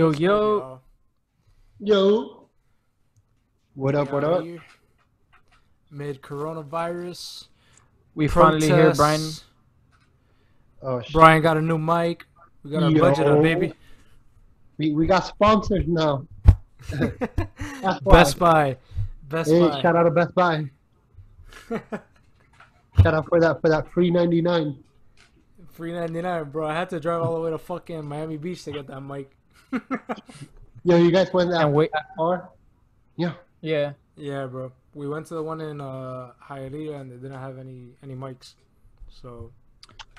Yo, yo. Yo. What up, what up? Mid coronavirus. We finally here, Brian. Oh, shit. Brian got a new mic. We got our budget up, baby. We, we got sponsors now. Best Buy. Best Hey, Buy. shout out to Best Buy. Shout out for that for that free 99. Free ninety nine, bro. I had to drive all the way to fucking Miami Beach to get that mic. Yo, you guys went that, And wait, that far? Yeah. yeah. yeah, bro. We went to the one in uh Hialeah and they didn't have any any mics. So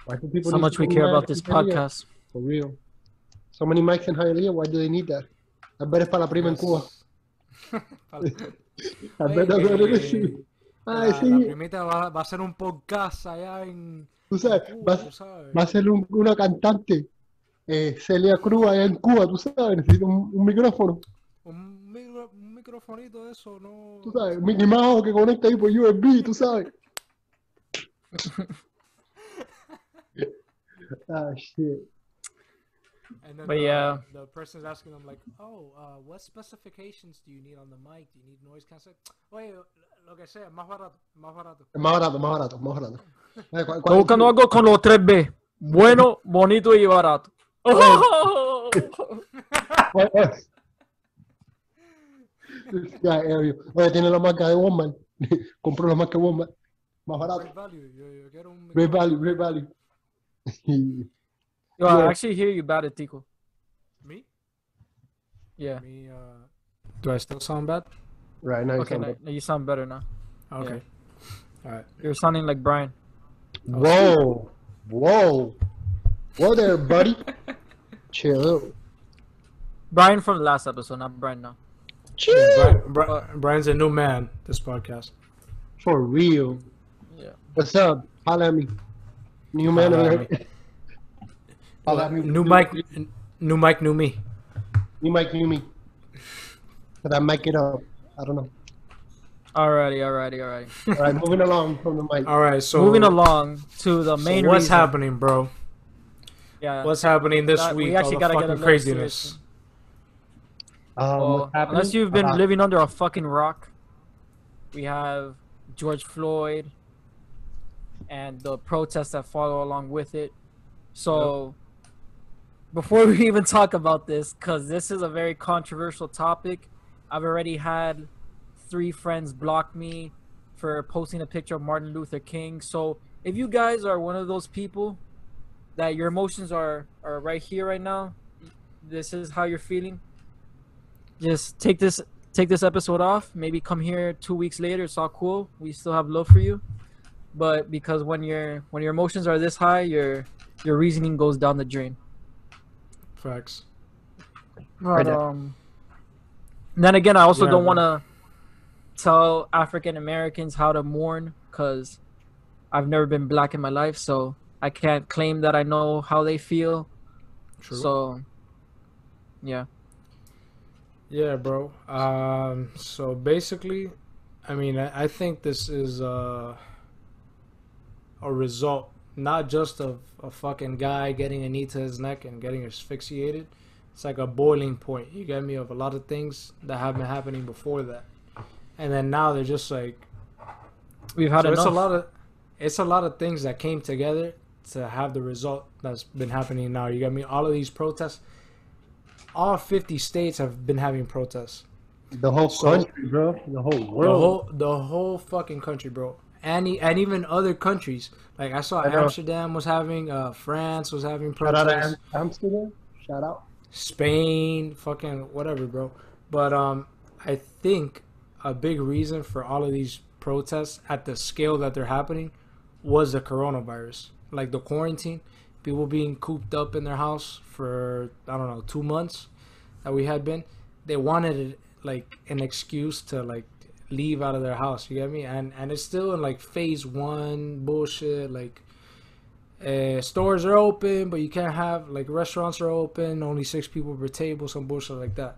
Why do people How much we care about this Hialeah? podcast. For real. So many mics in Hialeah, why do they need that? I bet it's para la prima en Cuba. I bet that's what it is. Ey, Ay, la, la sí. primita va, va a hacer un podcast allá en Tú sabes, Cuba, va, tú sabes. va a ser un- una cantante. Eh, Celia Cruz allá en Cuba, tú sabes, necesita un, un micrófono. Un, micro, un microfonito de eso, no. Tú sabes, Mickey Mouse que conecta ahí por USB, tú sabes. ah, shit. And then But the, yeah. the person's asking them like, oh, uh, what specifications do you need on the mic? Do you need noise cancel? Oye, lo que sea, más barato, más barato. Es más barato, más barato, más barato. Eh, ¿cuál- Estoy buscando algo con los 3B. Bueno, bonito y barato. Cuál- cuál- Ya, eh, obvio. Oye, tiene la marca de Walmart. Compró la marca de Walmart. Más barato. Great value. Yo, yo quiero un Great value, great value. Yo, I actually hear you bad, Tico. Me? Yeah. Me, uh, do I still sound bad? right, now you Okay, sound now, now you sound better now. Okay. Alright. You're sounding like Brian. Whoa, whoa, whoa there, buddy. Chill, Brian from the last episode, not Brian now. chill. Brian, Bri- Brian's a new man, this podcast. For real. Yeah. What's up? Holla at me. New man Holla at alert. Holla at me. New mic, new mic, new me. New mic, new me. Could I mic it up? I don't know. Alrighty, alrighty, alrighty. All right, moving along from the mic. Alright, so. Moving along to the so main what's reason. happening, bro? Yeah. What's happening this That- week? All actually gotta get a fucking craziness. serious. Um, Well, unless you've been Uh, living under a fucking rock, we have George Floyd and the protests that follow along with it. So, before we even talk about this, because this is a very controversial topic, I've already had three friends block me for posting a picture of Martin Luther King. So, if you guys are one of those people that your emotions are, are right here, right now, this is how you're feeling. Just take this take this episode off. Maybe come here two weeks later. It's all cool. We still have love for you. But because when your when your emotions are this high your your reasoning goes down the drain. Facts. but there. um then again i also Yeah, don't want to tell african americans how to mourn because i've never been black in my life so i can't claim that i know how they feel True. so yeah Yeah, bro. Um, so basically, I mean, I, I think this is uh, a result not just of a fucking guy getting a knee to his neck and getting asphyxiated. It's like a boiling point. You get me of a lot of things that have been happening before that, and then now they're just like we've had so enough it's a lot of it's a lot of things that came together to have the result that's been happening now. You got me? All of these protests, all 50 states have been having protests. The whole So- country, bro. The whole The world. whole the whole fucking country, bro. And and even other countries. Like I saw I. Amsterdam was having, uh, France was having Shout out to protests. Amsterdam. Shout out. Spain, fucking whatever, bro. But um, I think a big reason for all of these protests at the scale that they're happening was the coronavirus, like the quarantine, people being cooped up in their house for I don't know two months that we had been. They wanted like an excuse to like leave out of their house. You get me? And and it's still in like phase one bullshit, like uh, stores are open, but you can't have like restaurants are open, only six people per table, some bullshit like that.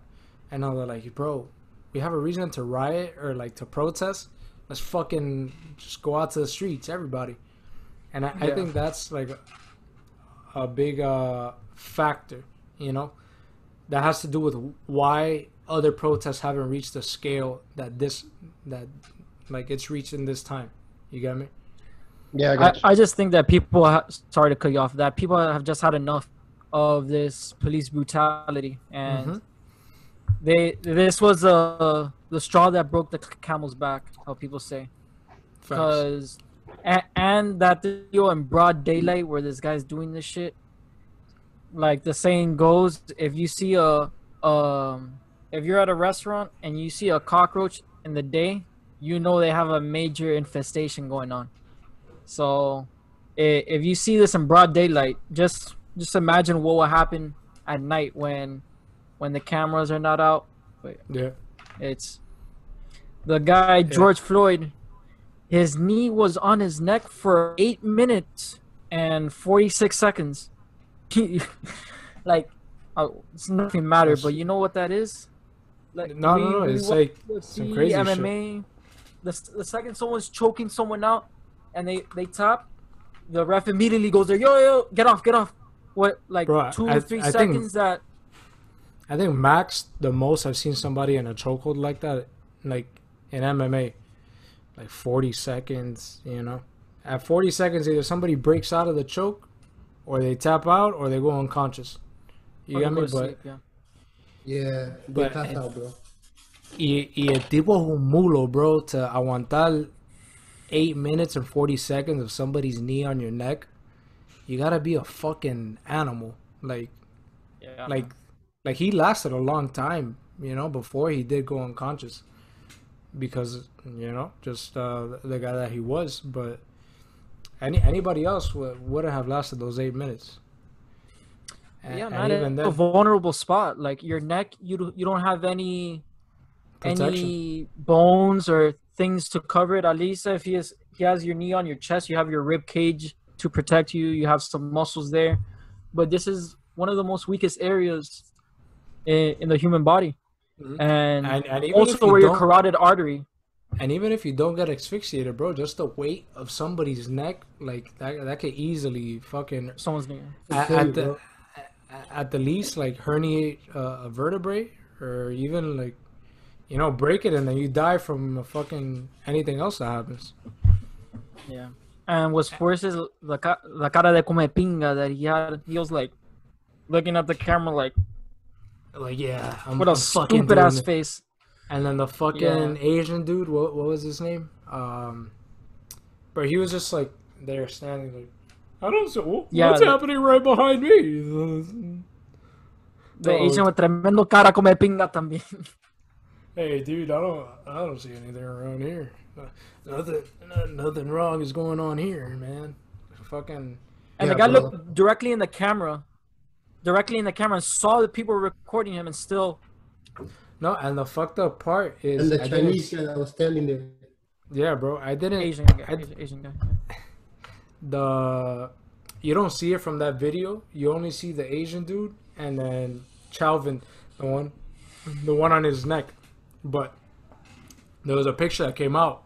And now they're like, bro, we have a reason to riot or like to protest. Let's fucking just go out to the streets, everybody. And I, I think that's like a, a big uh, factor, you know. that has to do with why other protests haven't reached the scale that this that like it's reached in this time. You get me? Yeah, I I, got you. I just think that people ha- sorry to cut you off that people have just had enough of this police brutality and Mhm. they this was uh, the straw that broke the camel's back how people say because and, and that video in broad daylight where this guy's doing this shit like the saying goes if you see a um if you're at a restaurant and you see a cockroach in the day you know they have a major infestation going on so if you see this in broad daylight just just imagine what will happen at night when when the cameras are not out Yeah. it's the guy George Floyd. His knee was on his neck for eight minutes and forty six seconds. Like, uh, it's nothing matter, but you know what that is? Like, No, no, no, it's like some crazy shit. The the second someone's choking someone out, and they they tap, the ref immediately goes there. Yo yo, get off, get off. What like Bro, two I- or three I think- seconds that I think max the most I've seen somebody in a chokehold like that, like in MMA, like 40 seconds. You know, at 40 seconds, either somebody breaks out of the choke, or they tap out, or they go unconscious. You or get they me? go to But sleep, yeah. Yeah, But- but pass out, bro. y, y el tipo es un mulo, bro, to aguantar eight minutes and 40 seconds of somebody's knee on your neck. You gotta be a fucking animal. Like, yeah. like like he lasted a long time you know before he did go unconscious because you know just uh the guy that he was but any anybody else would, wouldn't have lasted those eight minutes A- yeah, and man, even a vulnerable spot like your neck. You you don't have any protection any bones or things to cover it. At least if he has he has your knee on your chest, you have your rib cage to protect you. You have some muscles there, but this is one of the most weakest areas in, in the human body, Mhm. and, and, and even also if you where your carotid artery. and even if you don't get asphyxiated bro just the weight of somebody's neck like that that could easily fucking Someone's knee. at, at the at- at the least like herniate uh, a vertebrae or even like you know break it and then you die from a fucking anything else that happens Yeah. And what's worse is the ca- the cara de come pinga that he had. He was like looking at the camera like like yeah I'm, what a I'm fucking stupid ass it. face. and then the fucking asian dude what, what was his name um but he was just like there standing like i don't see what- Yeah, what's the- happening right behind me The Oh. Asian with tremendo cara come pinga también. Hey, dude, I don't, I don't see anything around here. Nothing, nothing wrong is going on here, man. Fucking, And the Yeah, guy bro. looked directly in the camera, directly in the camera, and saw the people recording him, and still, no, and the fucked up part is, And the I Chinese guy that was standing there. yeah, bro, I didn't. Asian guy, I- Asian, Asian guy. the, you don't see it from that video. You only see the Asian dude and then Chauvin, the one, the one on his neck. But there was a picture that came out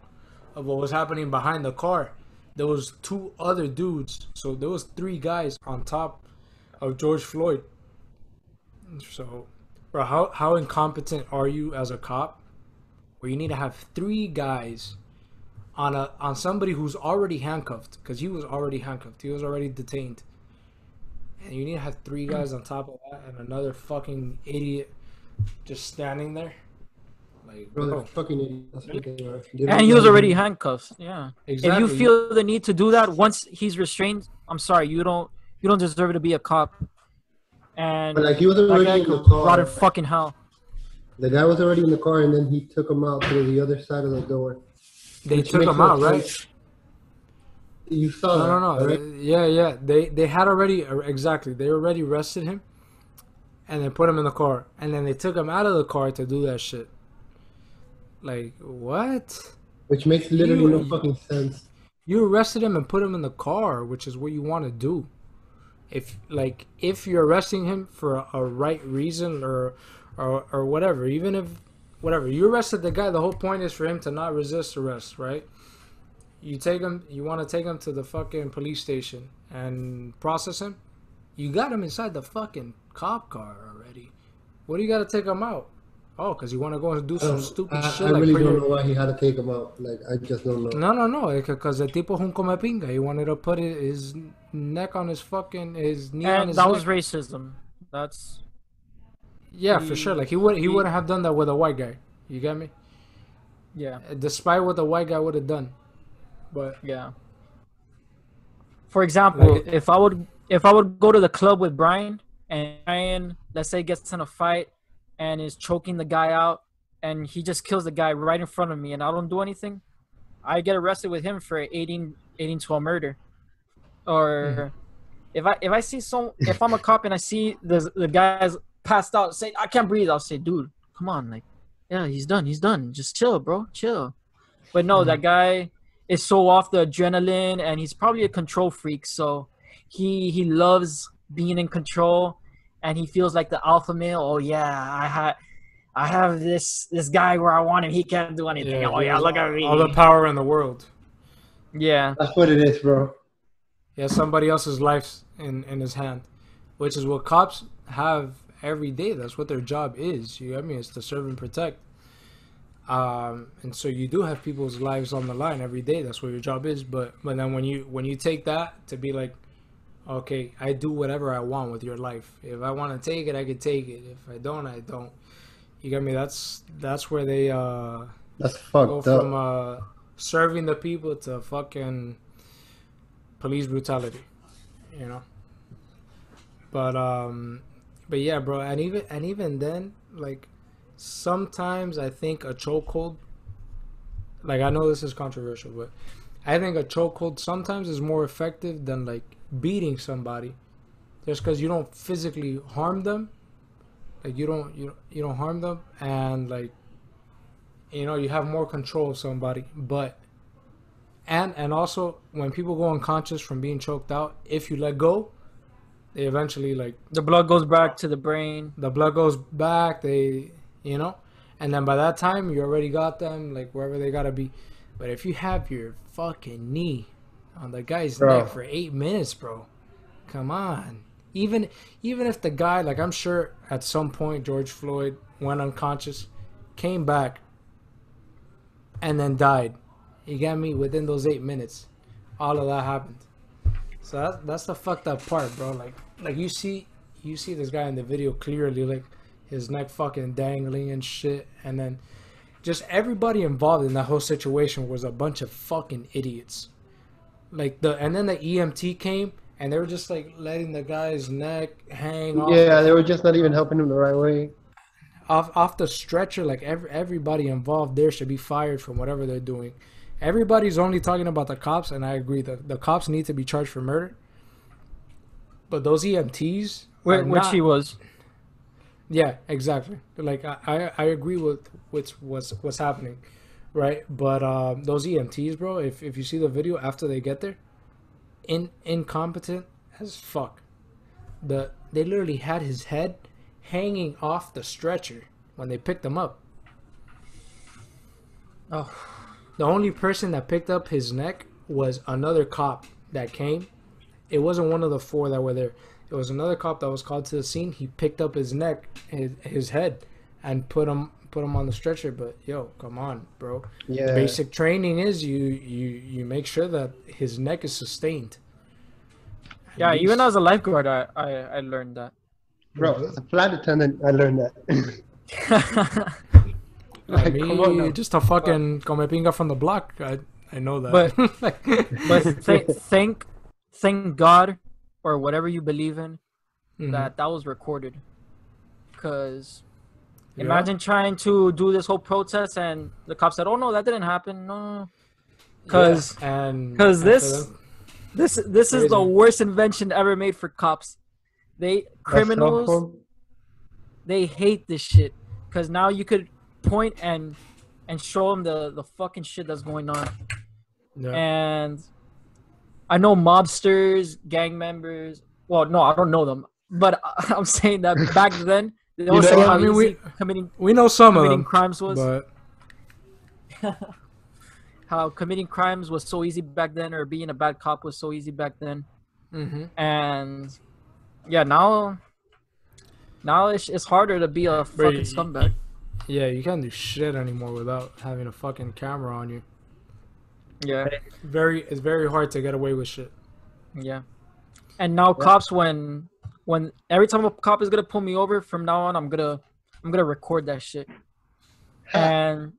of what was happening behind the car. There was two other dudes, so there was three guys on top of George Floyd. So, bro, how how incompetent are you as a cop? Where you need to have three guys on a on somebody who's already handcuffed because he was already handcuffed. He was already detained, and you need to have three mm. guys on top of that and another fucking idiot just standing there. Like, Bro, bro, fucking idiots. That's what they are. They And he was already handcuffed. Yeah. exactly. If you feel the need to do that once he's restrained, I'm sorry, you don't, you don't deserve to be a cop. And But like he was already in the could rot in car. fucking hell. The guy was already in the car, and then he took him out through the other side of the door. they took him out, right? sense. You saw No, that, no, no. right? Yeah, yeah. They they had already exactly. They already arrested him, and then put him in the car, and then they took him out of the car to do that shit. Like what? Which makes literally You- no fucking sense. You arrested him and put him in the car, which is what you want to do. If like if you're arresting him for a, a right reason or, or or whatever, even if whatever you arrested the guy, the whole point is for him to not resist arrest, right? You take him, you want to take him to the fucking police station and process him. You got him inside the fucking cop car already. What do you got to take him out? Oh, because you want to go and do I, some stupid I, shit I like really put don't your- know why he had to take him out. Like I just don't know. No, no, no. Eh, because the tipo es un come pinga. He wanted to put his, his neck on his fucking his knee on And his that neck. was racism. That's yeah, for sure. Like he would he he- wouldn't have done that with a white guy. You get me? yeah, uh, Despite what the white guy would have done, but yeah. For example, Like- if I would if I would go to the club with Brian and Brian, let's say, gets in a fight and is choking the guy out, and he just kills the guy right in front of me, and I don't do anything, I get arrested with him for aiding aiding to a murder. Or if I if I see some if I'm a cop and I see the the guy's passed out, say I can't breathe, I'll say, dude, come on, like, yeah, he's done, he's done, just chill, bro, chill. But no, that mm-hmm. guy is so off the adrenaline, and he's probably a control freak, so he he loves being in control, and he feels like the alpha male. Oh yeah, I had. I have this this guy where I want him. He can't do anything. oh yeah, look at me. all the power in the world. yeah, That's what it is, bro. He has somebody else's life in in his hand, which is what cops have every day. That's what their job is. You get me? It's to serve and protect. Um, and so you do have people's lives on the line every day. That's what your job is. But but then when you when you take that to be like, okay, I do whatever I want with your life. If I want to take it, I can take it. If I don't, I don't. You get me? That's that's where they uh That's go up. from uh serving the people to fucking police brutality you know but um but yeah bro and even and even then like sometimes i think a chokehold like i know this is controversial but i think a chokehold sometimes is more effective than like beating somebody just because you don't physically harm them like you don't you, you don't harm them and like you know you have more control of somebody. But and and also when people go unconscious from being choked out if you let go they eventually like the blood goes back to the brain. the blood goes back they you know? And then by that time you already got them like wherever they gotta be. But if you have your fucking knee on the guy's Bro. neck for eight minutes bro. Come on. Even even if the guy like i'm sure at some point george floyd went unconscious came back and then died. You got me? Within those eight minutes all of that happened. So that's that's the fucked up part bro. Like like you see you see this guy in the video clearly like his neck fucking dangling and shit and then just everybody involved in that whole situation was a bunch of fucking idiots like the and then the EMT came and they were just like letting the guy's neck hang off Yeah, they were just not even helping him the right way. off off the stretcher like every, everybody involved there should be fired from whatever they're doing everybody's only talking about the cops and i agree that the cops need to be charged for murder but those emts Wh- are which not- he was. yeah exactly like i i, I agree with with what's what's happening right but um those emts bro if, if you see the video after they get there in incompetent as fuck the they literally had his head hanging off the stretcher when they picked him up Oh, the only person that picked up his neck was another cop that came. It wasn't one of the four that were there. It was another cop that was called to the scene. He picked up his neck, his, his head, and put him put him on the stretcher. But yo, come on, bro. Yeah. Basic training is you you you make sure that his neck is sustained. At yeah. Even as a lifeguard, I I, I learned that. Bro, as a flight attendant, I learned that. I Like, mean, come on now. just a fucking come pinga from the block. I I know that. But- but th- thank thank God or whatever you believe in Mhm. that that was recorded. Yeah. imagine trying to do this whole protest and the cops said, "Oh no, that didn't happen." No, no, no. Cause Yeah, and 'cause and this- this this is the worst invention ever made for cops. They criminals they hate this shit because now you could point and and show them the the fucking shit that's going on. yeah. And I know mobsters, gang members. Well, no, I don't know them, but I'm saying that back then You know, I mean, we- committing we know some of committing them, crimes was. but How committing crimes was so easy back then, or being a bad cop was so easy back then. hmm And yeah, now Now it's, it's harder to be a fucking you- scumbag. Yeah, you can't do shit anymore without having a fucking camera on you. Yeah, Very, it's very hard to get away with shit. yeah. And now cops, when when every time a cop is gonna pull me over, from now on, I'm gonna I'm gonna record that shit. And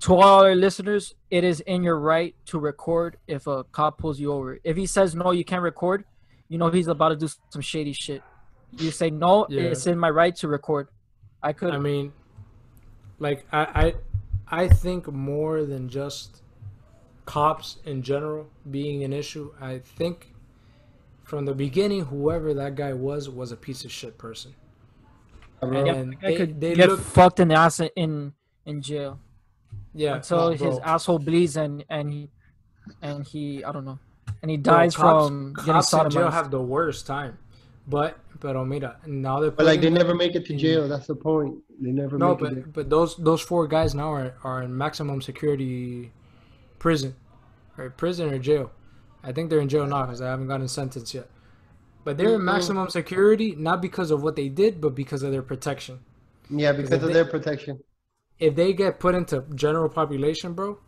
to all our listeners, it is in your right to record if a cop pulls you over. If he says no, you can't record. You know he's about to do some shady shit. You say no, Yeah. it's in my right to record. I could. I mean, like I, I, I think more than just cops in general being an issue. I think from the beginning, whoever that guy was was a piece of shit person. And that they- could they get look- fucked in the ass in in jail Yeah, until his asshole bleeds and and he and he I don't know and he Bro, dies cops, from getting cops in jail sodomized. have the worst time. But but mira, now they're But like they never make it to jail. That's the point. They never No, make it. there. but but those those four guys now are, are in maximum security prison, or prison or jail. I think they're in jail now because I haven't gotten sentenced yet. But they're in Mhm. maximum security not because of what they did, but because of their protection. Yeah, because of they- their protection. If they get put into general population, bro,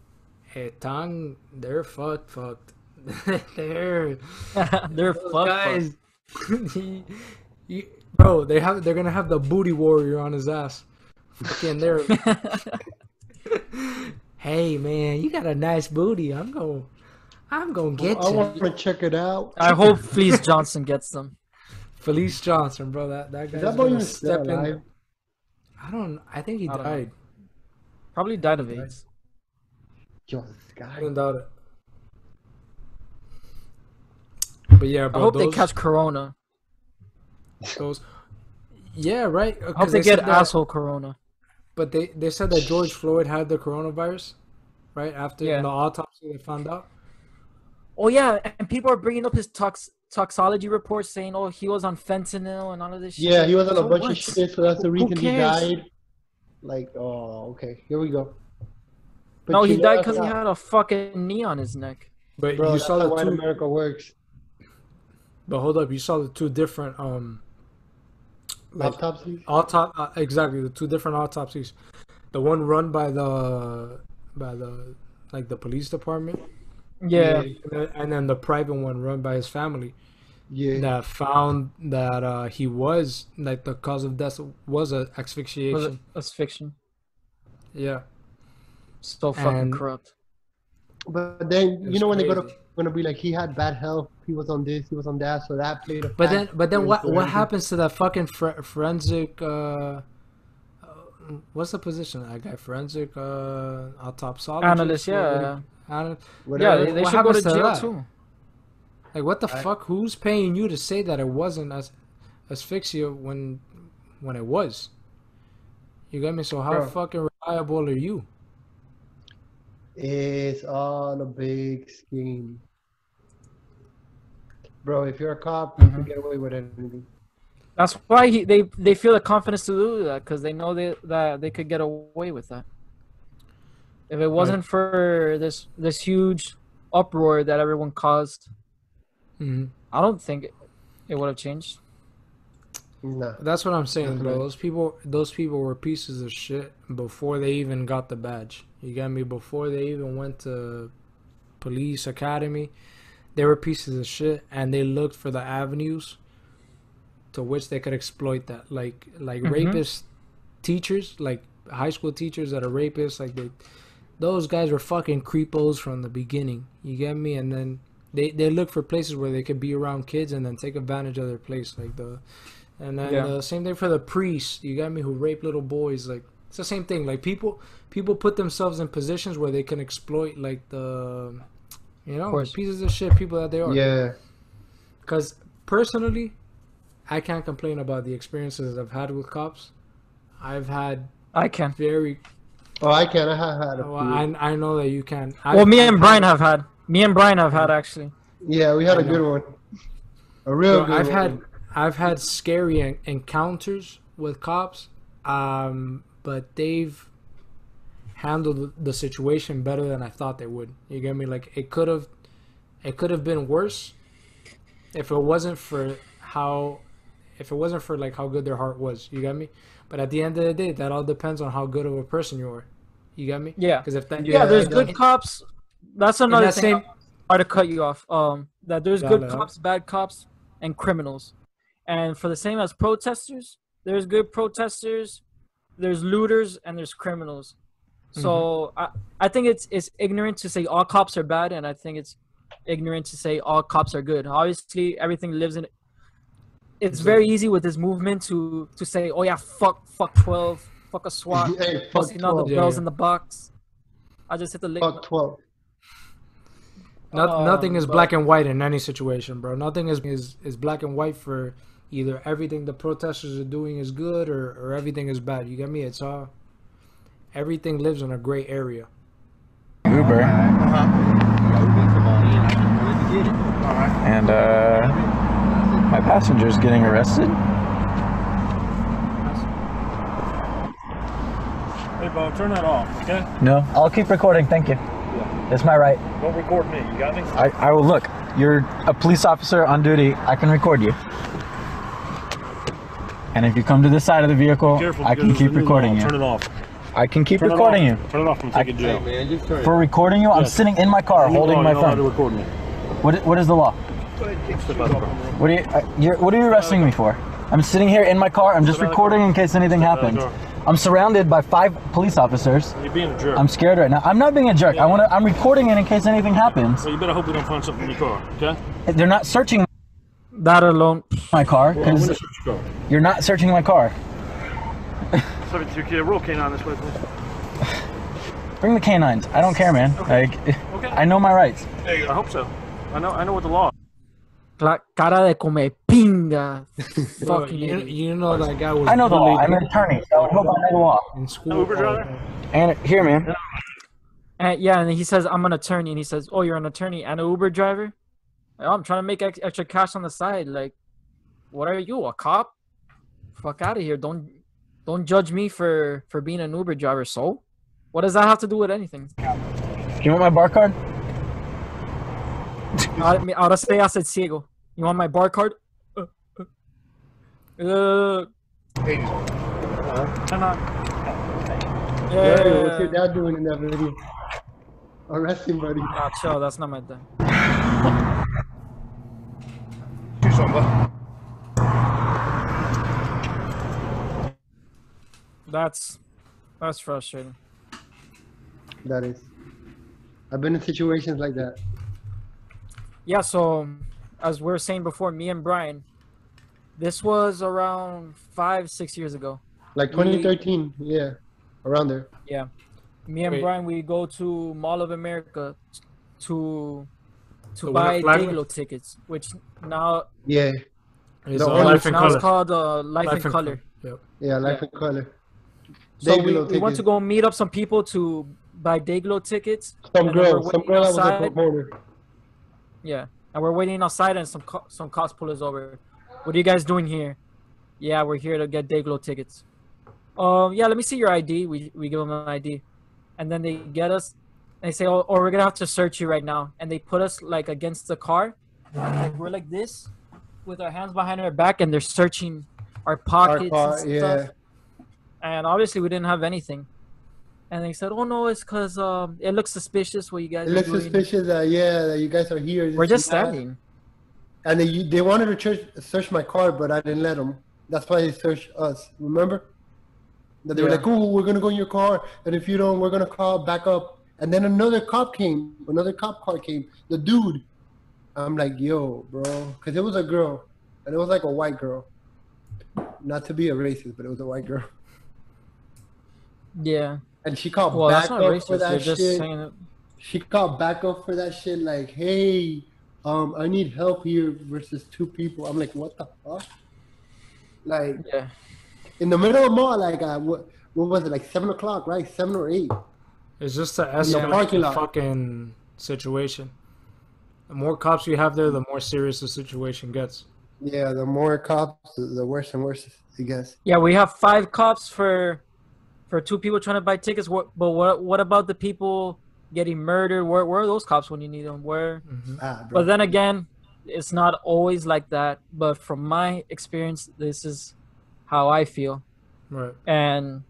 etang, they're fucked, fucked. they're They're fucked. guys. he- he- bro, they have they're gonna have the booty warrior on his ass. Fucking they're hey man, you got a nice booty. I'm going I'm gonna get you. I want to check it out. I hope Felice Johnson gets them. Felice Johnson, bro. That that Is guy's that boy gonna even still step in. alive? I don't. I think he I don't know. died. Probably died of AIDS. Yo, this I guy. don't doubt it. But yeah, I hope those, they catch Corona. those. Yeah, right. Uh, I hope they get asshole Corona. But they they said that George Floyd had the coronavirus, right? After Yeah. the autopsy, they found out. Oh yeah, and people are bringing up his tox toxology report saying, "Oh, he was on fentanyl and all of this shit." Yeah, he was on a bunch what? of shit, so that's the reason he died. Like, oh, okay, here we go. But no, he know died that's because he had a fucking knee on his neck. But Bro, you that's saw the white two. America works. But hold up, you saw the two different um. Like Autopsies. autop uh, exactly the two different autopsies, the one run by the by the like the police department, Yeah, and then, and then the private one run by his family Yeah. that found that uh he was like the cause of death was a was asphyxiation. it, that's fiction. Yeah, So fucking And- corrupt. But then you know when they go to gonna be like he had bad health, he was on this, he was on that, so that played a. but then but then what into what happens to that fucking fore- forensic? uh uh, What's the position of that guy? Forensic uh autopsologist? Analyst, or yeah, Ana- yeah, Whatever. they, they What should go to happens to jail that? too. Like what the I- fuck? Who's paying you to say that it wasn't as asphyxia when when it was? You got me. So how Bro. fucking reliable are you? It's all a big scheme. Bro, if you're a cop, you can Mhm. get away with anything. That's why he, they they feel the confidence to do that because they know they, that they could get away with that. If it wasn't for this this huge uproar that everyone caused, hmm I don't think it, it would have changed. No. That's what I'm saying, bro. Those people, those people were pieces of shit before they even got the badge. You got me? Before they even went to police academy, they were pieces of shit, and they looked for the avenues to which they could exploit that. Like, like Mhm. rapist teachers, like high school teachers that are rapists, like they, those guys were fucking creepos from the beginning. You get me? And then they they look for places where they could be around kids and then take advantage of their place, like the. And then Yeah. the same thing for the priests. You got me who rape little boys. Like it's the same thing. Like people, people put themselves in positions where they can exploit like the, you know, the course. pieces of shit people that they are. Yeah. Because personally, I can't complain about the experiences I've had with cops. I've had I can. very. Oh, I can. I have had a Well. I I know that you can. Well, I've- me and I've Brian have had. Me and Brian have had actually. Yeah, we had I a good one. A real Bro, good I've one. had I've had scary en- encounters with cops, um, but they've handled the situation better than I thought they would. You get me? Like it could have, it could have been worse if it wasn't for how if it wasn't for like how good their heart was, you get me. But at the end of the day, that all depends on how good of a person you are. You got me? Yeah. Because if that Yeah, Yeah, there's good cops. That's another that thing. same- Sorry to cut you off. Um, that there's good cops, bad cops, and criminals. And for the same as protesters, there's good protesters, there's looters, and there's criminals. So I, I think it's it's ignorant to say all cops are bad, and I think it's ignorant to say all cops are good. Obviously, everything lives in. It's very easy with this movement to to say, oh yeah, fuck, fuck twelve, fuck a SWAT, Hey, fuck busting all the 12. Yeah, yeah. in the box. I just hit the link. Fuck 12. No, nothing Um, is but- black and white in any situation, bro. Nothing is, is is black and white for either everything the protesters are doing is good or, or everything is bad. You get me? It's all everything lives in a gray area. Uber. And uh, my passenger's getting arrested. Hey, Bo, turn that off, okay? No, I'll keep recording. Thank you. It's my right. Don't record me. You got me? I, I will look. You're a police officer on duty. I can record you. And if you come to this side of the vehicle, Careful. I can keep recording you. Turn it off. I can keep Turn recording you. Turn it off and take a jail. For recording you, I'm sitting in my car New holding my you're not allowed to phone. record me. What, what is the law? Step out of the car. What are you, uh, you're, what are you arresting me for? I'm sitting here in my car. I'm just Step out of the recording in case anything Step out of the happens. I'm surrounded by five police officers. You're being a jerk. I'm scared right now. I'm not being a jerk. I want to. I'm recording it in case anything happens. Well, you better hope we don't find something in your car, okay? They're not searching That alone. my car Well, I'm because search your car. you're not searching my car. 72 kid, roll canine this way, please. Bring the canines. I don't care, man. Like, Okay. I know my rights. I hope so. I know. I know what the law. Cla- cara de come pinga. Bro, Fucking you, you know that guy was I know the law. I'm an attorney, so I hope I know the law. in school. Uber driver? And here, man. And yeah, and he says, I'm an attorney. And he says, Oh, you're an attorney and an Uber driver? Oh, I'm trying to make ex- extra cash on the side. Like, what are you, a cop? Fuck out of here. Don't don't judge me for for being an Uber driver. So, what does that have to do with anything? Do you want my bar card? Ahora me- ahora se hace ciego. You want my bar card? Uh, uh, uh, Turn on. Hey, what's your dad doing in that video? Arrest him, buddy. Nah, chill. That's not my dad. That's that's frustrating. That is. I've been in situations like that. Yeah, so as we were saying before, me and Brian, this was around five, six years ago. Like We- 2013, yeah, around there. Yeah. Me and Wait. Brian, we go to Mall of America to to The buy at Flagler? Dayglow tickets, which now Yeah, It's The only- life in now it's called uh, Life, in in Color. Yep. yeah, life Yeah. in color. So we, Dayglow we went to go meet up some people to buy Dayglow tickets. Some and girl, some waiting girl that was a promoter. Yeah, and we're waiting outside, and some co- some cops pull us over. What are you guys doing here? Yeah, we're here to get Dayglow tickets. Um, yeah, let me see your ID. We we give them an ID, and then they get us. And they say, oh, oh, we're gonna have to search you right now, and they put us like against the car. Like, we're like this, with our hands behind our back, and they're searching our Our pockets car, and yeah. And obviously, we didn't have anything. And they said, "Oh no, it's cause um, it looks suspicious what you guys It are looks doing." suspicious that yeah, that you guys are here. We're just and standing. And they they wanted to search, search my car, but I didn't let them. That's why they searched us. Remember? That they were like, "Oh, we're gonna go in your car, and if you don't, we're gonna call back up." And then another cop came. Another cop car came. The dude. I'm like, "Yo, bro," because it was a girl, and it was like a white girl. Not to be a racist, but it was a white girl. Yeah. And she called Well, that's back not up for racist. They're that just shit. saying it. she called back up for that shit like hey um i need help here versus two people i'm like what the fuck like Yeah. in the middle of the mall like uh, what what was it like seven o'clock right seven or eight It's just to escalate parking lot. fucking situation. The more cops you have there, the more serious the situation gets. yeah the more cops the the worse and worse i guess Yeah, we have five cops for for two people trying to buy tickets. What, but what what about the people getting murdered? Where where are those cops when you need them? Where? Mm-hmm. ah. But then again, it's not always like that, but from my experience, this is how I feel. Right. And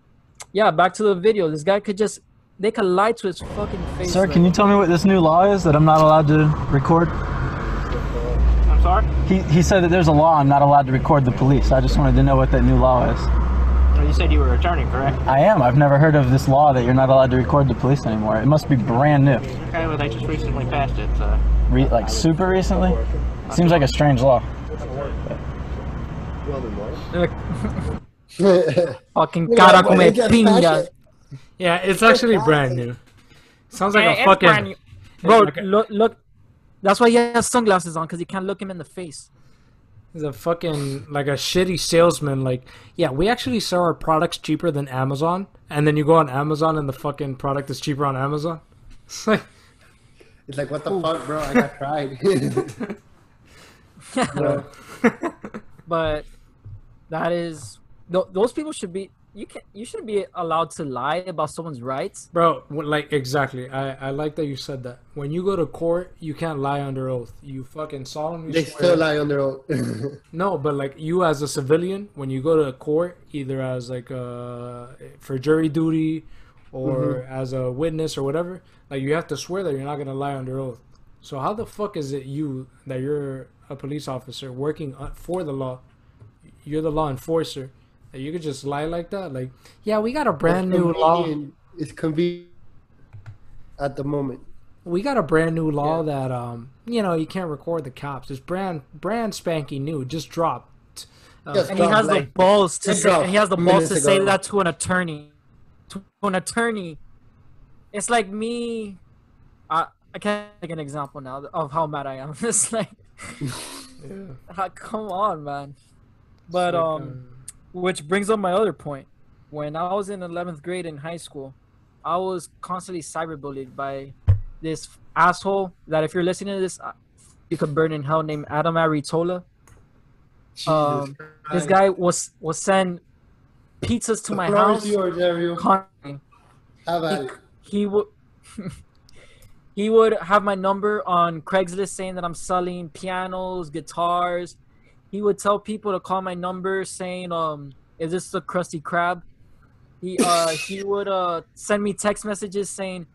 yeah, back to the video. This guy could just they could lie to his fucking face. Sir, like- can you tell me what this new law is that I'm not allowed to record? I'm sorry? He, he said that there's a law I'm not allowed to record the police. I just wanted to know what that new law is. Well, you said you were a attorney, correct? I am. I've never heard of this law that you're not allowed to record the police anymore. It must be brand new. Okay, well, they just recently passed it, so. Re- like super recently? Seems like a strange law. fucking Yeah, cara but come pinga. Yeah, it's actually brand new. Sounds like Yeah, a fucking. Bro, like look, look. That's why he has sunglasses on because he can't look him in the face. He's a fucking like a shitty salesman. Like, yeah, we actually sell our products cheaper than Amazon, and then you go on Amazon and the fucking product is cheaper on Amazon. It's like, It's like, what the fuck, bro? I got tried. But that is th- those people should be you can you shouldn't be allowed to lie about someone's rights bro, like exactly. I I like that you said that. When you go to court, you can't lie under oath. You fucking solemnly they swear. still lie on their own. No, but like you as a civilian, when you go to court, either as like uh for jury duty or as a witness or whatever, like you have to swear that you're not gonna lie under oath. So how the fuck is it you that you're a police officer working uh, for the law? You're the law enforcer. That you could just lie like that? Like, yeah, we got a brand new law. Convenient- It's convenient at the moment. We got a brand new law that um, you know, you can't record the cops. It's brand brand spanking new, just dropped. Uh, Yes, and he has the like- balls to say he has the balls to minutes say that to an attorney to an attorney it's like me i i can't take an example now of how mad i am it's like ah, come on man but like, um which brings up my other point. When I was in 11th grade in high school, I was constantly cyberbullied by this asshole that if you're listening to this, uh, you could burn in hell named Adam Aritola. Um, This guy was was send pizzas to The my house. yours, Ariel. constantly. Have at it. He would he would have my number on Craigslist saying that I'm selling pianos, guitars. He would tell people to call my number saying, um, is this the Krusty Krab? He uh he would uh send me text messages saying,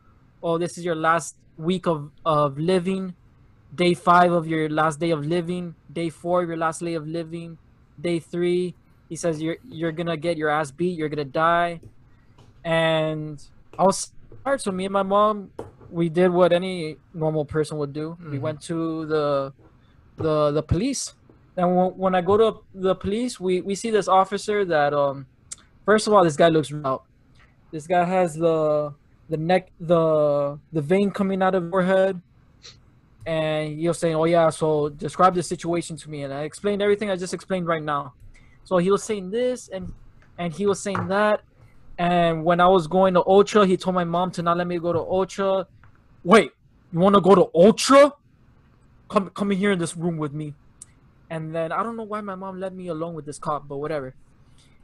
Oh, this is your last week of, of living, day five of your last day of living, day four of your last day of living, day three. He says you're you're gonna get your ass beat, you're gonna die. And I was scared, so me and my mom we did what any normal person would do. We Mhm. went to the the the police. And when, I go to the police, we, we see this officer that um first of all this guy looks out. This guy has the the neck the the vein coming out of your head. And was saying, Oh yeah, so describe the situation to me. And I explained everything I just explained right now. So he was saying this and and he was saying that. And when I was going to Ultra, he told my mom to not let me go to Ultra. Wait, you want to go to Ultra? Come, come in here in this room with me. And then I don't know why my mom let me alone with this cop, but whatever.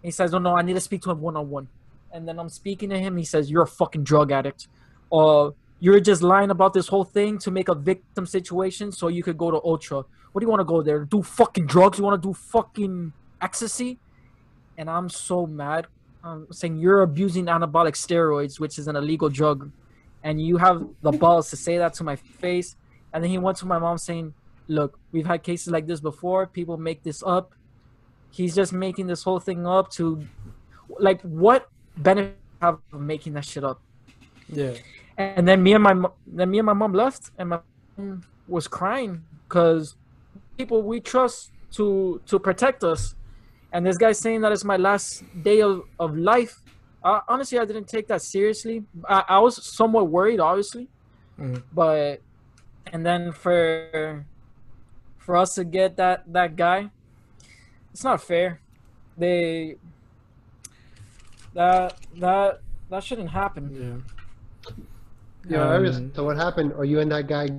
he says, "Oh no, I need to speak to him one on one." And then I'm speaking to him. He says, "You're a fucking drug addict. Uh, you're just lying about this whole thing to make a victim situation so you could go to Ultra. What do you want to go there? Do fucking drugs? You want to do fucking ecstasy?" And I'm so mad. I'm saying you're abusing anabolic steroids, which is an illegal drug, and you have the balls to say that to my face. And then he went to my mom saying, "Look, we've had cases like this before. People make this up. He's just making this whole thing up to, like, what benefit have of making that shit up?" Yeah. And then me and my then me and my mom left, and my mom was crying because people we trust to to protect us, and this guy saying that it's my last day of of life. Uh, honestly, I didn't take that seriously. I, I was somewhat worried, obviously, Mhm. but and then for for us to get that that guy, it's not fair. They that that that shouldn't happen. Yeah. Yeah, Ariel, Um, so what happened? Are you and that guy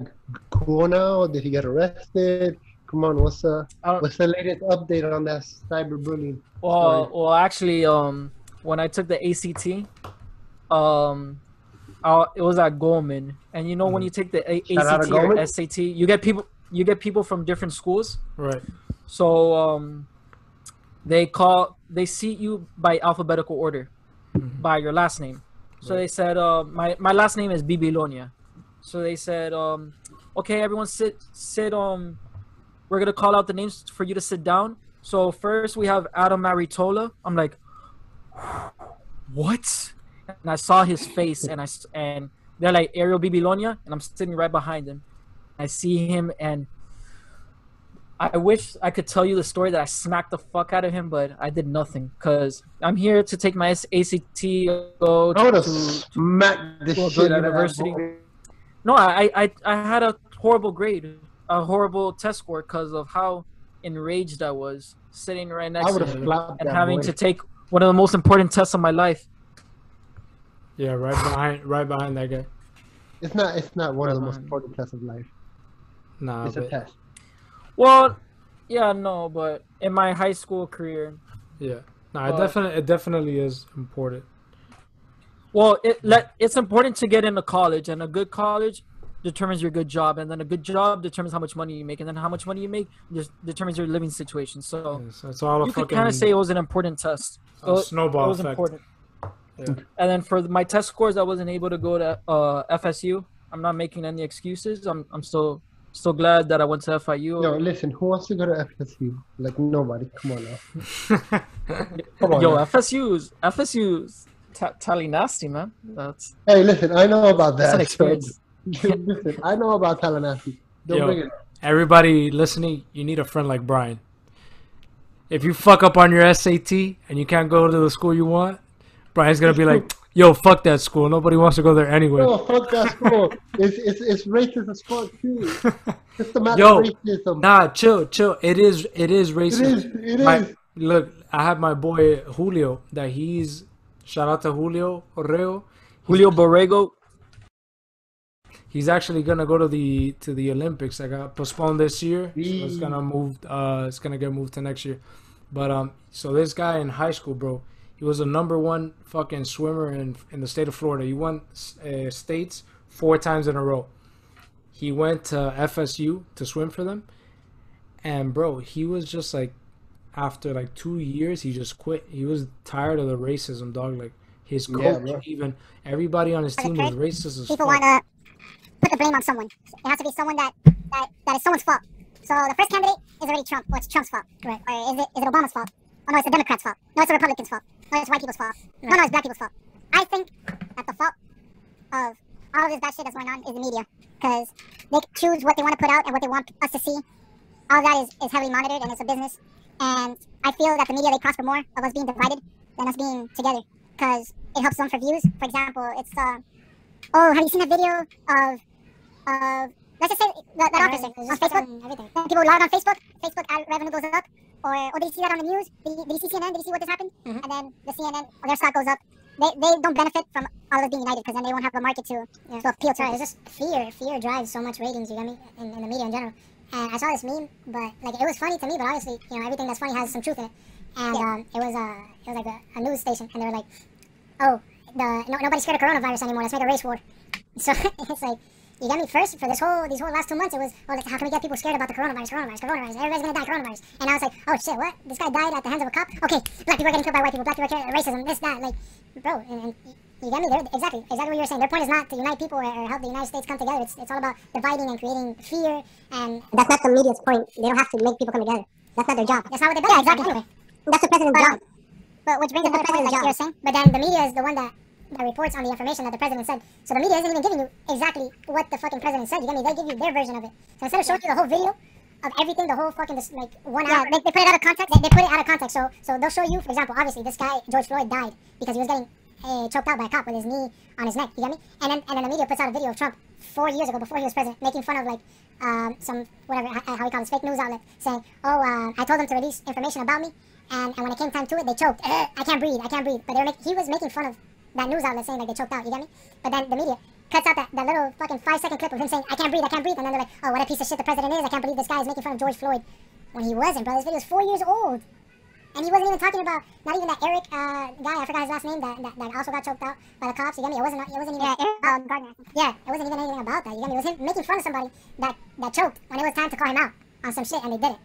cool now? Did he get arrested? Come on, what's the what's the latest update on that cyberbullying? Well, story? well, actually, um, when I took the ACT, um, I, it was at Goldman, and you know when you take the A- Shout out to ACT or SAT, you get people. You get people from different schools. Right. So um, they call they seat you by alphabetical order, by your last name. So they said, uh, my my last name is Bibilonia. So they said, um, okay, everyone sit sit. Um, we're gonna call out the names for you to sit down. So first we have Adam Maritola. I'm like, what? And I saw his face, and I and they're like Ariel Bibilonia, and I'm sitting right behind him. I see him, and I wish I could tell you the story that I smacked the fuck out of him, but I did nothing because I'm here to take my ACT. Go I would have to, smacked the to a shit good out of that university. boy. No, I, I I had a horrible grade, a horrible test score because of how enraged I was sitting right I next to him and having boy. to take one of the most important tests of my life. Yeah, right behind, right behind that guy. It's not. It's not one of the Right most important tests of life. Nah, It's a but, test. Well, yeah, no, but in my high school career, yeah. Nah, it definitely, it definitely is important. well, it let it's important to get into college, and a good college determines your good job, and then a good job determines how much money you make, and then how much money you make just determines your living situation. So Yes, it's all a you could kind of say it was an important test. a So snowball it was effect. important. Yeah. And then for my test scores, I wasn't able to go to uh, FSU. I'm not making any excuses. I'm I'm still still glad that I went to FIU. Yo, listen. Who wants to go to FSU? Like nobody. Come on now. Come on. Yo, now. FSU's FSU's ta- tally nasty, man. That's Hey, listen. I know about that's that. an experience. So, listen, I know about Tallahassee. Don't Yo. bring it. Everybody listening, you need a friend like Brian. If you fuck up on your SAT and you can't go to the school you want, Brian's gonna be like, "Yo, fuck that school. Nobody wants to go there anyway." No, fuck that school. it's, it's, it's racist as fuck too. Systematic Yo, racism. Nah, chill, chill. It is, is it racist. is. It is. My- look, I have my boy Julio. That he's shout out to Julio Orreo. Julio Borrego. He's actually gonna go to the to the Olympics. I got postponed this year. So it's gonna move. Uh, it's gonna get moved to next year. But um, so this guy in high school, bro, he was the number one fucking swimmer in in the state of Florida. He won uh, states four times in a row. He went to FSU to swim for them, and bro, he was just like, after like two years, he just quit. He was tired of the racism, dog. Like his coach, Yeah, even everybody on his team was racist as people fuck. want to put the blame on someone. It has to be someone that, that, that is someone's fault. So the first candidate is already Trump. Well, it's Trump's fault. Right. Or is it, is it Obama's fault? Oh, no, it's the Democrats' fault. No, it's the Republicans' fault. No, it's white people's fault. No, no, it's black people's fault. I think that the fault of all of this bad shit that's going on is the media. Because they choose what they want to put out and what they want us to see. All that is, is heavily monitored and it's a business. And I feel that the media, they prosper more of us being divided than us being together. Because it helps them for views. For example, it's uh, Oh, have you seen that video of of let's just say that, that officer on Facebook? Everything. People log on Facebook, Facebook ad revenue goes up. Or did you see that on the news? Did you, see CNN? Did you see what just happened? And then the CNN, their stock goes up. They, they don't benefit from all of being united because then they won't have the market to, to appeal to. It's just fear. Fear drives so much ratings. You got me in, in the media in general. And I saw this meme, but like it was funny to me. But obviously, you know, everything that's funny has some truth in it. And um, it was uh, it was like a, a news station, and they were like, "Oh, the no, nobody's scared of coronavirus anymore. Let's make a race war." So it's like, you got me first for this whole these whole last two months. It was, oh, like, how can we get people scared about the coronavirus, coronavirus, coronavirus? Everybody's gonna die, coronavirus. And I was like, oh shit, what? This guy died at the hands of a cop. Okay, black people are getting killed by white people. Black people are racism, this, that. Like, bro, and, and you got me there. Exactly, exactly what you were saying. Their point is not to unite people or, or help the United States come together. It's, it's all about dividing and creating fear. And that's not the media's point. They don't have to make people come together. That's not their job. That's not what they. Yeah, exactly. Anyway. That's the president's job. But which brings up the point that you're saying. But then the media is the one that that reports on the information that the president said. So the media isn't even giving you exactly what the fucking president said. You get me? They give you their version of it. So instead of showing you the whole video of everything, the whole fucking just like one hour, they, they put it out of context. They, they put it out of context. So so they'll show you, for example, obviously this guy George Floyd died because he was getting uh, choked out by a cop with his knee on his neck. You get me? And then and then the media puts out a video of Trump four years ago before he was president, making fun of like um, some whatever how, how he calls it, fake news outlet, saying, "Oh, uh, I told them to release information about me." And, and when it came time to it, they choked. "Ugh, I can't breathe. I can't breathe. But they were make, he was making fun of that news outlet saying like they choked out. You get me? But then the media cuts out that, that little fucking five second clip of him saying I can't breathe. I can't breathe. And then they're like, oh, what a piece of shit the president is. I can't believe this guy is making fun of George Floyd when he wasn't, bro. This video is four years old. And he wasn't even talking about not even that Eric uh, guy. I forgot his last name. That, that, that also got choked out by the cops. You get me? It wasn't. It wasn't even. Yeah, Eric uh, Gardner. Yeah, it wasn't even anything about that. You get me? It was him making fun of somebody that that choked when it was time to call him out on some shit, and they did it.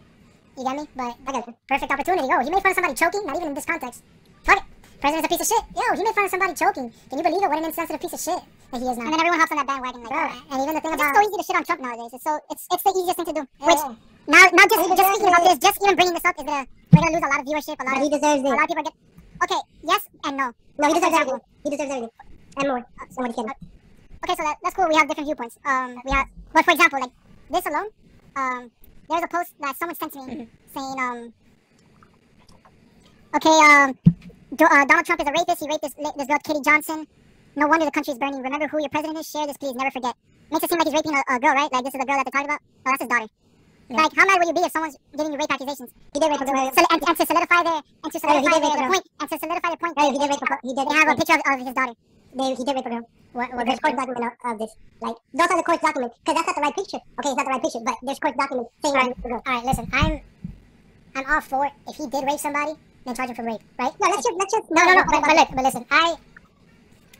You get me? But like a perfect opportunity. Oh, he made fun of somebody choking. Not even in this context. Fuck it. President's a piece of shit. Yo, he made fun of somebody choking. Can you believe it? What an insensitive piece of shit that he is now. And then everyone hops on that bandwagon like Bro, that. and even the thing It's about just so easy to shit on Trump nowadays. It's so it's it's the easiest thing to do. Yeah, Which yeah. now now just just speaking about this, just even bringing this up is gonna we're gonna lose a lot of viewership. A lot of he deserves a lot of people get. Okay, yes and no. No, he deserves everything. He deserves everything. And more. So what he can. Okay, so that, that's cool. We have different viewpoints. Um, we have, but for example, like this alone, um, there's a post that someone sent to me saying, um, okay, um, Do- uh, Donald Trump is a rapist. He raped this this girl, Katie Johnson. No wonder the country is burning. Remember who your president is. Share this, please. Never forget. Makes it seem like he's raping a, a girl, right? Like this is the girl that they're talking about. No, that's his daughter. Like, how mad would you be if someone's giving you rape accusations? He did rape a girl. Sol- and, and to solidify their and to Oh, solidify rape their, their point and to solidify the point, Oh, he did rape a girl. He did. they have a picture of, of his daughter. They, he did rape a girl. What, Well, there's court document of, of this. Like, those are the court documents. Because that's not the right picture. Okay, it's not the right picture. But there's court documents saying Right. rape a girl. All right, listen, I'm I'm all for if he did rape somebody, then charge him for rape, right? No, let's just, let's just. No, no, no. But, but look, but listen, I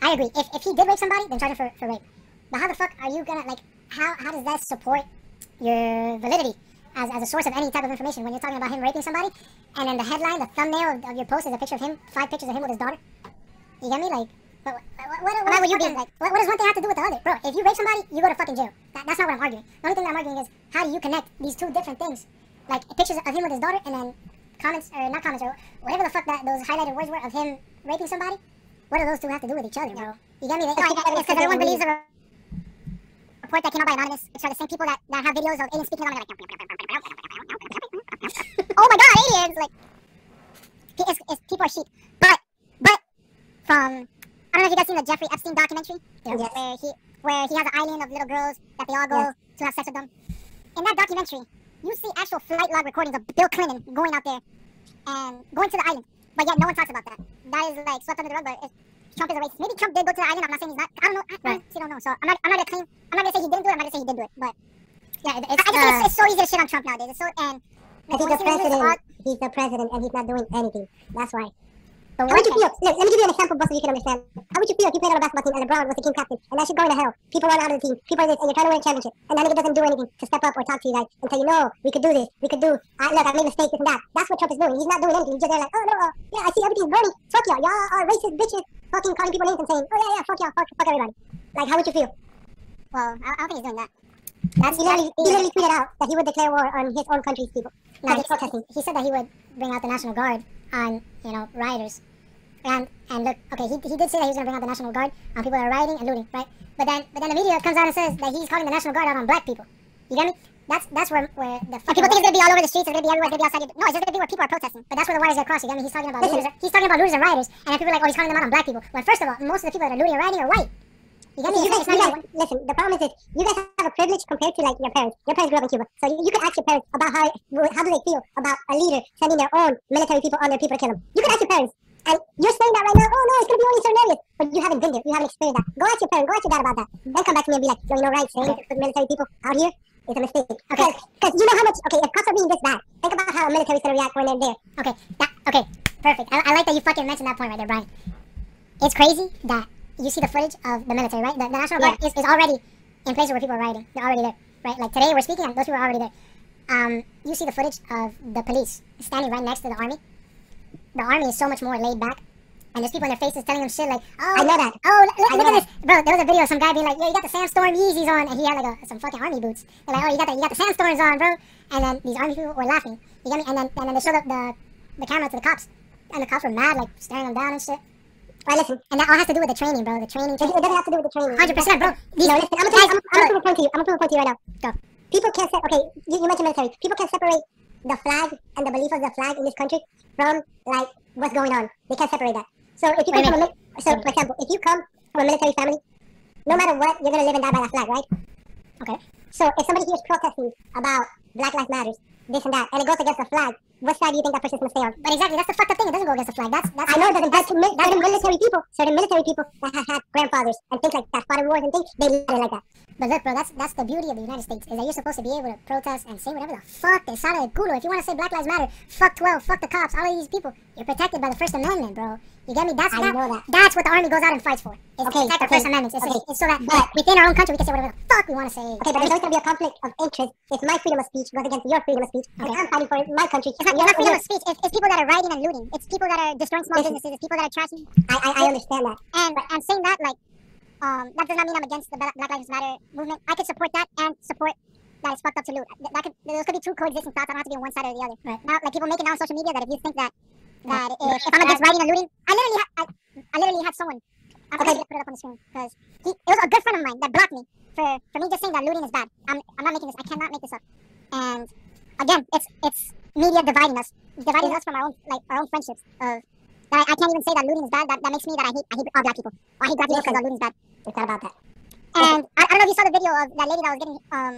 I agree. If, if he did rape somebody, then charge him for, for rape. But how the fuck are you gonna like? How how does that support your validity as, as a source of any type of information when you're talking about him raping somebody, and then the headline, the thumbnail of, of your post is a picture of him, five pictures of him with his daughter? You get me? Like, what, what, what, what, would you be like? What, what does one thing have to do with the other, bro? If you rape somebody, you go to fucking jail. That, that's not what I'm arguing. The only thing that I'm arguing is how do you connect these two different things, like pictures of him with his daughter, and then comments or not comments or whatever the fuck that those highlighted words were of him raping somebody. What do those two have to do with each other, bro? You get me? It's because everyone believes a report that came out by Anonymous, which are the same people that, that have videos of aliens speaking on like, oh my god, aliens! Like, it's, it's, people are sheep. But, but, from, I don't know if you guys seen the Jeffrey Epstein documentary, Yes. where he, where he has an island of little girls that they all go Yes. to have sex with them. In that documentary, you see actual flight log recordings of Bill Clinton going out there and going to the island. But yet no one talks about that. That is like swept under the rug. But Trump is a racist. Maybe Trump did go to the island. I'm not saying he's not. I don't know. I, I honestly don't know. So I'm not. I'm not gonna claim. I'm not gonna say he didn't do it. I'm not gonna say he did do it. But yeah, it, it's, I, I just think it's, it's so easy to shit on Trump nowadays. It's so and. Because he's the you see this president. He's the president and he's not doing anything. That's why. But How would you feel? Let me give you an example, both so you can understand. How would you feel if you played on a basketball team and LeBron was the team captain and that shit going to hell? People run out of the team. People are this, and you're trying to win a championship, and that nigga doesn't do anything to step up or talk to you guys and tell you, no, we could do this, we could do. I, look, I made mistakes, this and that. That's what Trump is doing. He's not doing anything. He's just there like, oh no, uh, yeah, I see everything's burning. Fuck y'all. Y'all are racist bitches. Fucking calling people names and saying, oh yeah, yeah, fuck y'all, fuck, fuck everybody. Like, how would you feel? well, I, I don't think he's doing that. That's He literally, he literally tweeted out that he would declare war on his own country's people. No, Because he, protesting. he said that he would bring out the National Guard on, you know, rioters. And and look, okay, he, he did say that he was gonna bring out the National Guard on people that are rioting and looting, right? But then but then the media comes out and says that he's calling the National Guard out on black people. You get me? That's that's where where the fucking people think it's gonna be all over the streets, it's gonna be everywhere, it's gonna be outside. Your, no, it's just gonna be where people are protesting. But that's where the wires get crossed. You get me? He's talking about Listen. looters. He's talking about looters and rioters, and then people are like, oh, he's calling them out on black people. When first of all, most of the people that are looting and rioting are white. You me? You guys, you guys, listen, the problem is this. You guys have a privilege compared to like your parents. Your parents grew up in Cuba. So you, you could ask your parents about how how do they feel about a leader sending their own military people on their people to kill them. You could ask your parents. And you're saying that right now, oh no, it's gonna be only certain areas. But you haven't been there. You haven't experienced that. Go ask your parents, go ask your dad about that. Then come back to me and be like, yo, you know right, saying to put military people out here is a mistake. Okay. Because you know how much okay, if cops are being this bad, think about how a military's gonna react when they're there. Okay, that okay, perfect. I, I like that you fucking mentioned that point right there, Brian. It's crazy that you see the footage of the military, right? The, the National Guard is, is already in places where people are rioting. They're already there, right? Like today we're speaking, and those people are already there. Um, you see the footage of the police standing right next to the army. The army is so much more laid back. And there's people in their faces telling them shit like, oh, I know that. Oh, look, look at this, bro. There was a video of some guy being like, "Yo, you got the Sandstorm Yeezys on," and he had like a, some fucking army boots. They're like, "Oh, you got the you got the Sandstorms on, bro." And then these army people were laughing. You get me? And then and then they showed up the the camera to the cops, and the cops were mad, like staring them down and shit. Right, listen. And that all has to do with the training, bro. The training. It, doesn't have to do with the training. Hundred percent, bro. These, No, listen, I'm gonna, guys, I'm, I'm gonna uh, prove a point to you. I'm gonna prove a point to you right now. Go. People can't se- okay, you, you mentioned military. People can't separate the flag and the belief of the flag in this country from like what's going on. They can't separate that. So if you come from a so for example, if you come from a military family, no matter what, you're gonna live and die by that flag, right? Okay. So if somebody here is protesting about Black Lives Matters, this and that, and it goes against the flag, what side do you think that person's gonna stay on? But exactly, that's the fucked up thing. It doesn't go against the flag. That's that's. I know it doesn't. That's, mi- certain military people, certain military people that have had grandfathers and things like that, fought wars and things, they let it like that. But look, bro, that's that's the beauty of the United States is that you're supposed to be able to protest and say whatever the fuck they sale de culo. If you want to say Black Lives Matter, fuck 12, fuck the cops, all of these people, you're protected by the First Amendment, bro. You get me? That's I that, know that. That's what the army goes out and fights for. Is Okay, protect the okay, First Amendment. It's, okay. it's so that But- within our own country we can say whatever the fuck we want to say. Okay, but there's always gonna be a conflict of interest if my freedom of speech goes against your freedom of speech, and Okay. I'm fighting for my country. It's not, you're- not freedom of speech. It's, it's people that are rioting and looting. It's people that are destroying small businesses. It's people that are trashing. I, I, I understand that. And and saying that, like, um, that does not mean I'm against the Black Lives Matter movement. I could support that and support that it's fucked up to loot. That, could, those could be two coexisting thoughts. I don't have to be on one side or the other. Right. Now, like people making now on social media that if you think that that if, if I'm against rioting and looting, I literally ha- I, I literally had someone. I'm Okay. gonna put it up on the screen because he it was a good friend of mine that blocked me for for me just saying that looting is bad. I'm I'm not making this. I cannot make this up. And again, it's it's media dividing us, dividing us from our own like our own friendships. Of that I, I can't even say that looting is bad. That, that makes me that I hate I hate all black people. Or I hate black people because looting is bad. It's not about that. And I, I don't know if you saw the video of that lady that was getting um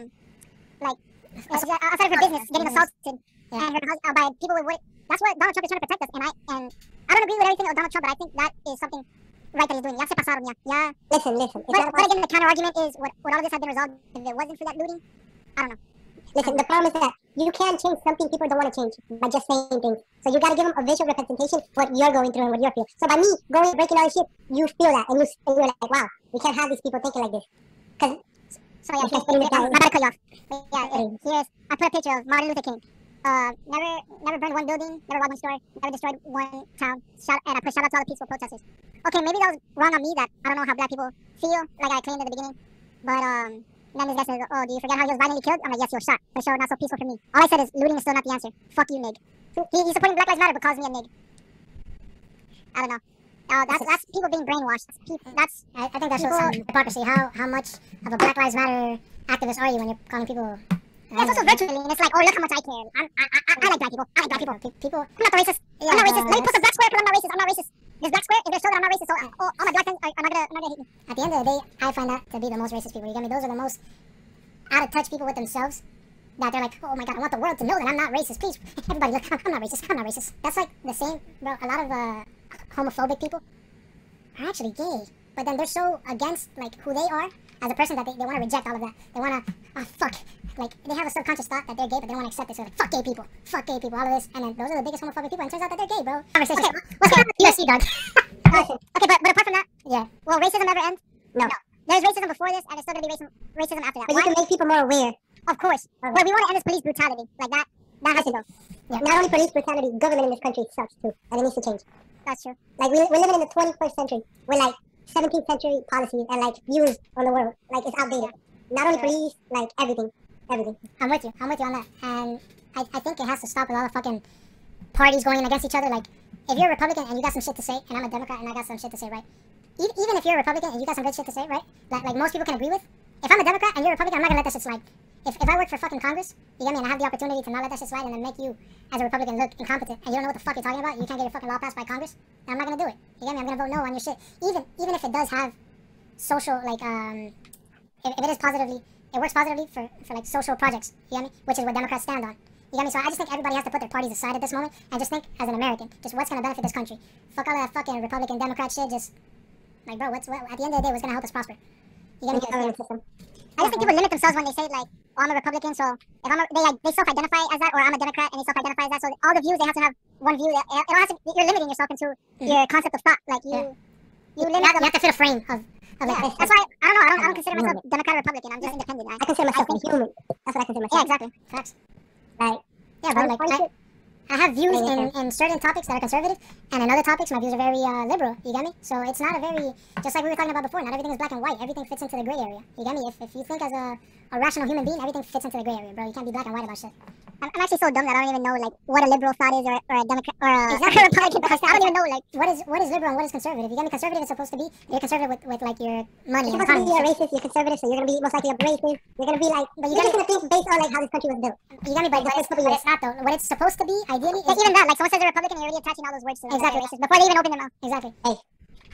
like uh, outside of her business getting assaulted and her uh, by people with what that's what Donald Trump is trying to protect us and I and I don't agree with everything of Donald Trump but I think that is something right that he's doing. Ya se pasaron, ya. ya. Listen, listen. But, but again, the counter argument is would, would all of this have been resolved if it wasn't for that looting? I don't know. listen, the problem is that you can't change something people don't want to change by just saying things. So you gotta give them a visual representation of what you're going through and what you're feeling. So by me going breaking all this shit, you feel that and, you, and you're like, wow, we can't have these people thinking like this. Because So yeah, Okay, here's, here's, down. my bad to cut you off. But yeah, here's I put a picture of Martin Luther King. Uh, never never burned one building, never robbed one store, never destroyed one town. Shout, and I put shout out to all the peaceful protesters. Okay, maybe that was wrong on me that I don't know how black people feel, like I claimed at the beginning. But um, then this guy says, "Oh, do you forget how he was violently killed?" I'm like, "Yes, he was shot. For sure, not so peaceful for me." All I said is looting is still not the answer. Fuck you, nig. He, he's supporting Black Lives Matter but calls me a nig. I don't know. Uh, that's that's people being brainwashed. That's, peop- that's I, I think that shows some hypocrisy. How how much of a Black Lives Matter activist are you when you're calling people? That's also virtually, and it's like, oh, look how much I care. I'm, I, I, I like black people. I like black people. People, I'm not the racist. I'm not racist. Let me put the black square because I'm not racist. I'm not racist. This black square, if they show that I'm not racist, so uh, oh, all my black friends are, are not gonna, are not gonna hate me. At the end of the day, I find that to be the most racist people. You get me? Those are the most out of touch people with themselves. That they're like, oh my god, I want the world to know that I'm not racist. Please, everybody, look, I'm not racist. I'm not racist. That's like the same, bro. A lot of uh, homophobic people are actually gay, but then they're so against like who they are as a person that they, they want to reject all of that. They want to, oh fuck, like they have a subconscious thought that they're gay, but they don't want to accept it. So like, fuck gay people, fuck gay people, all of this, and then those are the biggest homophobic people. And it turns out that they're gay, bro. Conversation. Okay, what's going on with USC, dog? okay, but but apart from that, yeah. Will racism ever end? No. no. There's racism before this, and there's still gonna be racism, racism after that. but you can make people more aware. Of course. But we want to end this police brutality, like that. That has to go. Yeah, Not only police brutality, government in this country sucks too, and it needs to change. that's true. Like we, we're living in the 21st century We're like 17th century policies and like views on the world. Like it's outdated. Not only police, like everything, everything. I'm with you. I'm with you on that. And I, I think it has to stop with all the fucking parties going against each other. Like, if you're a Republican and you got some shit to say, and I'm a Democrat and I got some shit to say, right? Even if you're a Republican and you got some good shit to say, right? That like most people can agree with. If I'm a Democrat and you're a Republican, I'm not gonna let that shit slide. If, if I work for fucking Congress, you get me, and I have the opportunity to not let that shit slide and then make you, as a Republican, look incompetent and you don't know what the fuck you're talking about, you can't get your fucking law passed by Congress, I'm not gonna do it. You get me? I'm gonna vote no on your shit. Even even if it does have social like um if, if it is positively it works positively for, for like social projects, you get me? Which is what Democrats stand on. You get me? So I just think everybody has to put their parties aside at this moment and just think as an American, just what's gonna benefit this country. Fuck all that fucking Republican Democrat shit, just like bro, what's what at the end of the day what's gonna help us prosper. You get me? In the government system. I just think people limit themselves when they say like, "Oh, I'm a Republican," so if I'm a, they like they self-identify as that, or I'm a Democrat and they self-identify as that. So all the views they have to have one view. It, it don't to, you're limiting yourself into hmm. your concept of thought. Like you, you limit. You have to fit a frame of. Yeah. That's why I don't know. I don't, I don't consider myself Democrat or Republican. I'm just independent. I consider myself a human. That's what I consider Yeah, exactly. Facts. Like, Yeah, bro. I'm Like, I, I have views in, in certain topics that are conservative, and in other topics, my views are very uh, liberal. You get me? So it's not a very, just like we were talking about before, not everything is black and white. Everything fits into the gray area. You get me? If, if you think as a, a rational human being, everything fits into the gray area, bro. You can't be black and white about shit. I'm, I'm actually so dumb that I don't even know like what a liberal thought is or, or a Democrat or a, or a Republican thought. I don't even know like what is what is liberal and what is conservative. You get me? Conservative is supposed to be you're conservative with, with like your money you're supposed to be a racist, you're conservative, so you're gonna be most likely a racist. You're gonna be like, But but you you're just gonna think based on like how this country was built. You get me? But, but, it's, but it's not though. What it's supposed to be, is even that. Like someone says they're Republican, you're already attaching all those words to them. Exactly. Racist, before they even open their mouth. Exactly. Hey.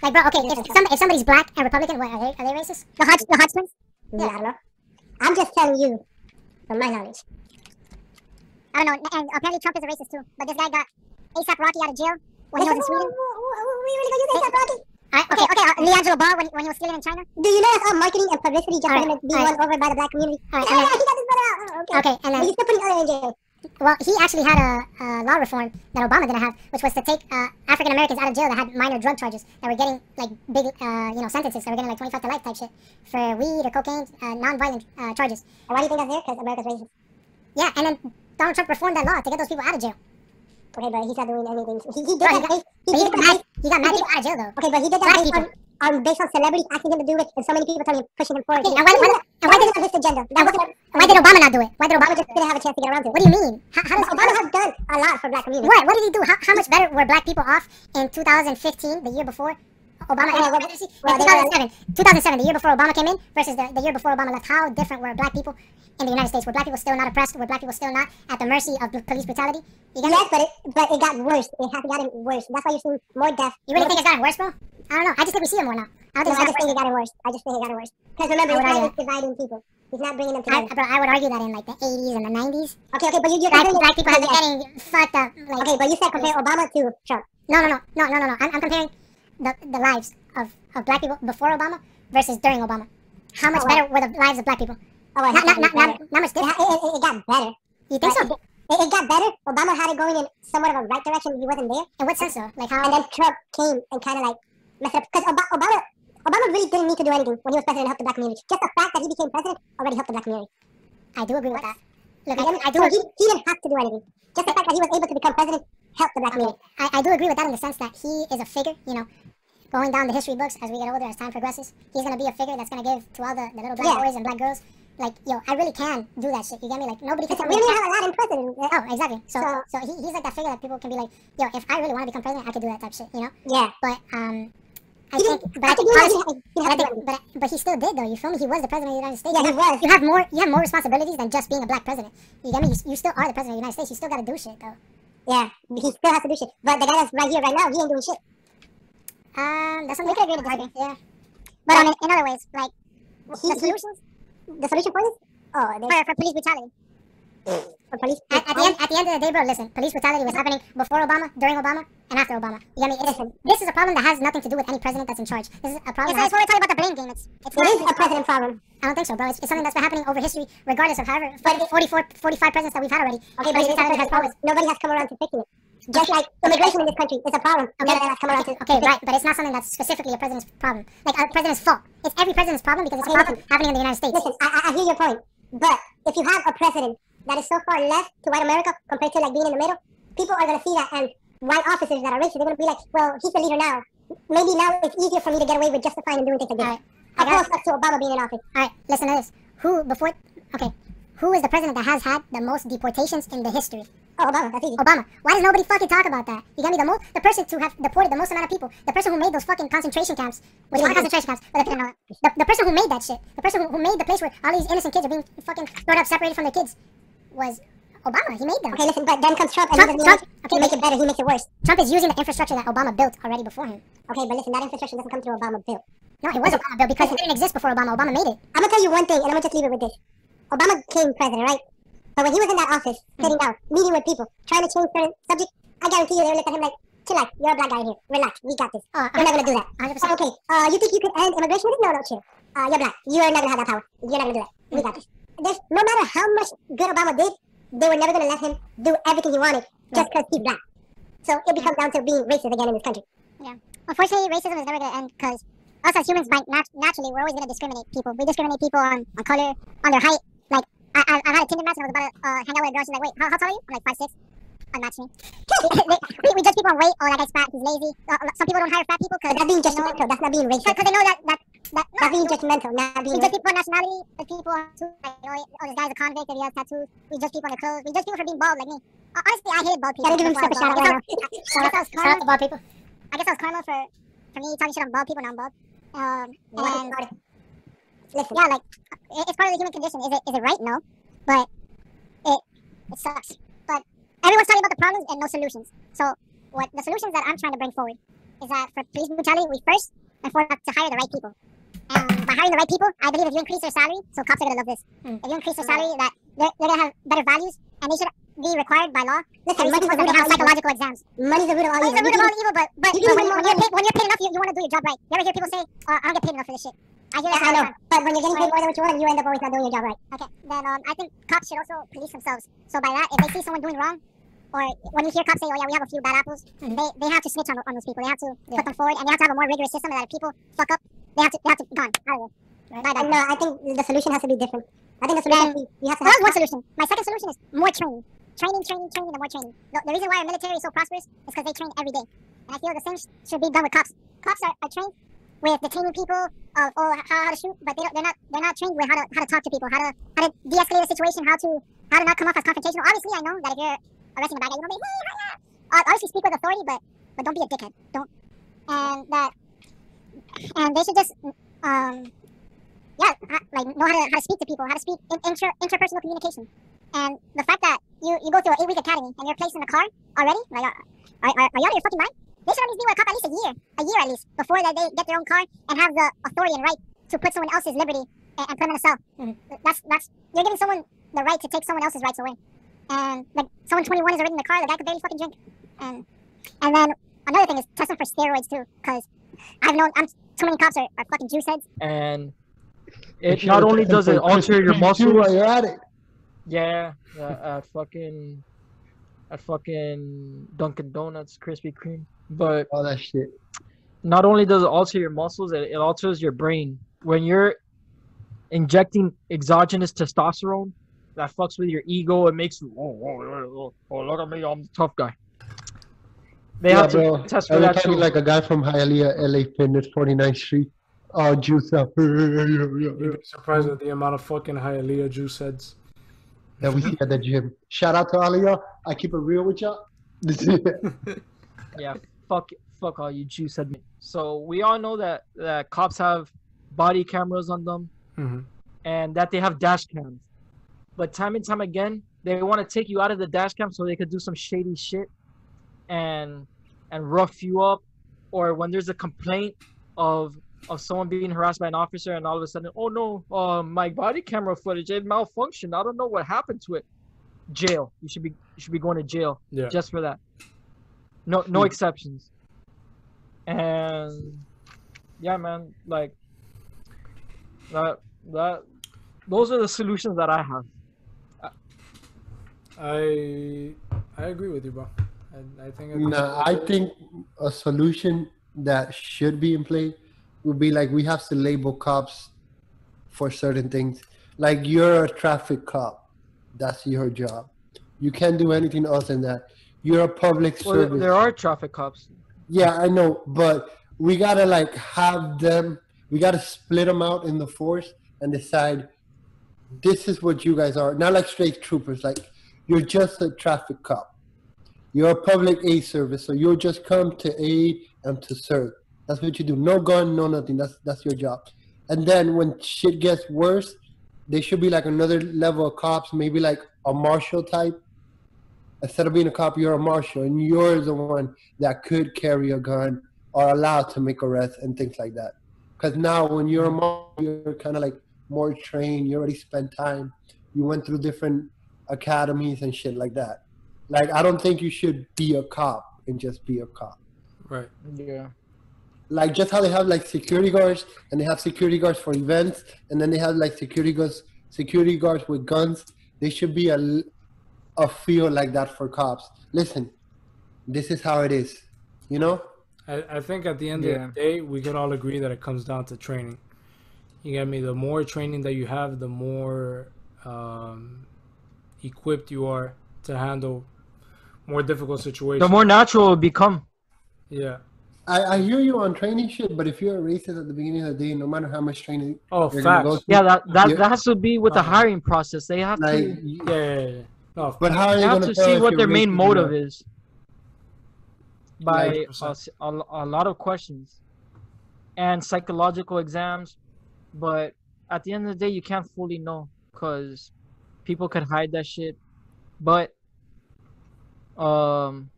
Like, bro, okay, if, some, if somebody's black and Republican, what are they? Are they racist? The Hodge, the Hodge twins. Yeah. I don't know. I'm just telling you from my knowledge. I don't know. And apparently Trump is a racist too. But this guy got ASAP Rocky out of jail when he was in Sweden. We really gonna use that, Rocky? I, okay, okay. Uh, LiAngelo Ball when, when he was stealing in China. Do you know that's all marketing and publicity just for Alright, him to be alright. won over by the black community? Alright, yeah, yeah, he got this brother out. Oh, okay. Okay, and But then he's still putting other in jail. Well, he actually had a, a law reform that Obama didn't have, which was to take uh, African Americans out of jail that had minor drug charges that were getting like big, uh, you know, sentences. That were getting like 25 to life type shit for weed or cocaine, uh, non-violent uh, charges. And why do you think that's there? Because America's racist. Yeah, and then Donald Trump reformed that law to get those people out of jail. Okay, but he's not doing anything. He, he did Right, that. But He he did got mad, he got mad people out of jail though. Okay, but he did that based on, on based on celebrities asking him to do it, and so many people telling him pushing him forward. Okay, and why- why- and why did did- on his agenda? That why, wasn't. why did Obama not do it? Why did Obama just didn't have a chance to get around to it. What do you mean? How, how does Obama has done a lot for black community. What? What did he do? How, how much better were black people off in 2015, the year before Obama Well, well, well, in they were- 2007, 2007, the year before Obama came in, versus the, the year before Obama left. How different were black people in the United States? Were black people still not oppressed? Were black people still not at the mercy of police brutality? You? Yes, but it but it got worse. It has gotten worse. That's why you're seeing more death. you really think it's gotten worse, bro? I don't know. I just think we see it more now. I No, think I just think it got worse. I just think it got worse. Because remember, I he's not dividing people. He's not bringing them I, together. bro, I would argue that in like the 80s and the 90s, Okay, okay, but you, you're black, black people yeah. getting fucked up. Like, Okay, but you said compare Obama to Trump. No, no, no, no, no, no, no. I'm, I'm comparing the, the lives of, of black people before Obama versus during Obama. How much Oh, better were the lives of black people? Oh, it Not, not, not, not, not much It, different. it, it, it got better. You think so? It, it got better. Obama had it going in somewhat of a right direction. He wasn't there. In what sense, though? Like how? And then Trump came and kind of like messed it up. Because Obama, Obama, really didn't need to do anything when he was president to help the black community. Just the fact that he became president already helped the black community. I do agree with that. Look, I. I do. So agree. he, he didn't have to do anything. Just the fact that he was able to become president helped the black community. I, I do agree with that in the sense that he is a figure. You know, going down the history books as we get older, as time progresses, he's gonna be a figure that's gonna give to all the, the little black Yeah. boys and black girls. Like, yo, I really can do that shit. You get me? Like, nobody can we I have a lot in president. can't. Oh, exactly. So, So- so, he, he's like that figure that people can be like, yo, if I really want to become president, I could do that type shit. You know? Yeah. But um, I think, but I think do policy, anything. He but I didn't have to do think, but but he still did though. You feel me? He was the president of the United States. Yeah, you he have, was. You have more. You have more responsibilities than just being a black president. You get me? You, you still are the president of the United States. You still got to do shit though. Yeah. He still has to do shit. But the guy that's right here right now, he ain't doing shit. Um, that's something we could agree to disagree. Yeah. But in, other ways, like he, the he, the solution for this? Oh, for, for police brutality. for police. At, at the end, at the end of the day, bro, listen, police brutality was happening before Obama, during Obama, and after Obama. You get me? It's, this is a problem that has nothing to do with any president that's in charge. This is a problem. It's, it's when we're talking about the blame game. It's, it's It not- is a president problem. I don't think so, bro. It's, it's something that's been happening over history, regardless of however 44, 45 presidents that we've had already. Okay, but has president problem. always. Nobody has come around to fixing it. Just like immigration in this country, is a problem. Okay, has come around to okay, right, but it's not something that's specifically a president's problem, like a president's fault. It's every president's problem because it's a problem listen. happening in the United States. Listen, I, I, I hear your point, but if you have a president that is so far left to white America compared to like being in the middle, people are gonna see that, and white officers that are racist, they're gonna be like, well, he's the leader now. Maybe now it's easier for me to get away with justifying and doing things like this. Alright, I got Opposed to Obama being in office. All right, listen to this. Who before? Okay, who is the president that has had the most deportations in the history? Oh, Obama, that's easy. Obama. Why does nobody fucking talk about that? You got me? The most, the person to have deported the most amount of people, the person who made those fucking concentration camps, which aren't concentration camps, but the, the, the person who made that shit, the person who, who made the place where all these innocent kids are being fucking thrown up, separated from their kids, was Obama. He made them. Okay, listen, but then comes Trump and Trump- he Trump- make, okay, he make it better, he makes it worse. Trump is using the infrastructure that Obama built already before him. Okay, but listen, that infrastructure doesn't come through Obama built. No, it was Obama built because it didn't exist before Obama. Obama made it. I'm gonna tell you one thing, and I'm gonna just leave it with this. Obama became president, right? But when he was in that office, sitting down, meeting with people, trying to change certain subjects, I guarantee you they look at him like, chillax, you're a black guy in here. Relax, we got this. Uh, We're not gonna do that. 100%. Oh, okay, uh, you think you could end immigration with this? No, no, chill. Uh, you're black. You're not gonna have that power. You're not gonna do that. We got this. There's, no matter how much good Obama did, they were never gonna let him do everything he wanted just because he's black. So it becomes down to being racist again in this country. Yeah. Unfortunately, racism is never going to end because us as humans, by nat- naturally, we're always going to discriminate people. We discriminate people on, on color, on their height. Like, I, I, I had a Tinder match and I was about to uh, hang out with a girl. She's like, wait, how, how tall are you? I'm like, five six. Unmatch me. we, we judge people on weight. Oh, that guy's fat. He's lazy. Uh, some people don't hire fat people because that's being judgmental. That's not being racist. because they know that that that no, That's being judgmental, not we being judge racist. people on nationality. The people on tattoos. Like, you know, oh, this guy's a convict and he has tattoos. We judge people on their clothes. We judge people for being bald like me. Uh, honestly, I hated bald people. Gotta give him I was stuff a shout out right I was- I guess I was karma. bald people. I guess I was karma for for me talking shit on bald people. Now I'm bald. Um, and Listen, yeah, like it's part of the human condition. Is it is it right? No, but it it sucks. Everyone's talking about the problems and no solutions. So what the solutions that I'm trying to bring forward is that for police brutality, we first and foremost to hire the right people. And by hiring the right people, I believe if you increase their salary, so cops are gonna love this. If you increase their salary, that they're, they're gonna have better values, and they should be required by law. Listen, money's the root of have all evil. psychological exams. Money's the root of all Money's evil. the root of all evil, but but, you but when, when you're paid, when you're paid enough, you, you want to do your job right. You ever hear people say, uh, "I don't get paid enough for this shit"? I hear Yeah, that I know. time. But when you're getting paid more than what you want, you end up always not doing your job right. Okay, then um, I think cops should also police themselves. So by that, if they see someone doing wrong, or when you hear cops say, "Oh yeah, we have a few bad apples," they, they have to snitch on, on those people. They have to put them forward, and they have to have a more rigorous system. That if people fuck up, they have to they have to gone out of there. Bye bye. No, I think the solution has to be different. I think the solution Then- is you have to So that have was one solution. My second solution is more training. Training, training, training, and more training. The, the reason why our military is so prosperous is because they train every day. And I feel the same sh- should be done with cops. Cops are, are trained with detaining people of oh how, how to shoot, but they don't, they're not they're not trained with how to how to talk to people, how to how to de-escalate a situation, how to how to not come off as confrontational. Obviously, I know that if you're arresting a bad guy, you don't be hey, hi, hi." Uh, obviously speak with authority, but but don't be a dickhead. Don't. And that and they should just um yeah like know how to how to speak to people, how to speak in, inter interpersonal communication. And the fact that you, you go through an eight week academy and you're placed in a car already, like, are, are, are, you out of your fucking mind? They should at least be with a cop at least a year, a year at least, before that they get their own car and have the authority and right to put someone else's liberty and, and put them in a cell. That's that's you're giving someone the right to take someone else's rights away. And like someone 21 is already in the car, the guy could barely fucking drink. And and then another thing is test them for steroids too, because I've known I'm too many cops are, are fucking juice heads. and it not only does it alter your While muscles, you're at it. yeah, uh, at fucking, at fucking Dunkin' Donuts, Krispy Kreme, but All that shit. not only does it alter your muscles, it, it alters your brain. When you're injecting exogenous testosterone, that fucks with your ego. It makes you, oh, oh, oh, oh, look at me, I'm the tough guy. They yeah, have to bro. test for Every that time like a guy from Hialeah, LA Fitness, 49th Street. Oh, juice up. You'd be surprised at the amount of fucking Hialeah juice heads. that we see at the gym. Shout out to all. I keep it real with y'all. yeah, fuck, fuck all you juice head. So we all know that that cops have body cameras on them hmm and that they have dash cams. But time and time again, they want to take you out of the dash cam so they could do some shady shit and and rough you up, or when there's a complaint of of someone being harassed by an officer and all of a sudden, oh no, uh, my body camera footage it malfunctioned. I don't know what happened to it. Jail. You should be you should be going to jail Yeah. just for that. No no exceptions. And yeah, man, like that that those are the solutions that I have. I I agree with you, bro. I, I think. it's- nah, I think a solution that should be in play would be like we have to label cops for certain things. Like you're a traffic cop. That's your job. You can't do anything else than that. You're a public Well, service. there are traffic cops. Yeah, I know, but we gotta like have them. We gotta split them out in the force and decide this is what you guys are. Not like straight troopers. Like you're just a traffic cop. You're a public aid service, so you'll just come to aid and to serve. That's what you do. No gun, no nothing. That's that's your job. And then when shit gets worse, they should be like another level of cops, maybe like a marshal type. Instead of being a cop, you're a marshal, and you're the one that could carry a gun or allowed to make arrests and things like that. Because now, when you're a marshal, you're kind of like more trained. You already spent time. You went through different academies and shit like that. Like, I don't think you should be a cop and just be a cop. Right. Yeah. Like just how they have like security guards and they have security guards for events, and then they have like security guards, security guards with guns. They should be a a field like that for cops. Listen, this is how it is. You know? I, I think at the end Yeah. of the day, we could all agree that it comes down to training. You get me? The more training that you have, the more um, equipped you are to handle more difficult situations. The more natural it will become. yeah. I, I hear you on training shit, but if you're a racist at the beginning of the day, no matter how much training Oh, you're facts. go through, Yeah, that that, Yeah. that has to be with the Uh-huh. hiring process. They have like, to Yeah, yeah, yeah, yeah. No, but how are you have gonna see what their main motive not? is by a a, s- a, a lot of questions and psychological exams. But at the end of the day, you can't fully know because people could hide that shit. But um,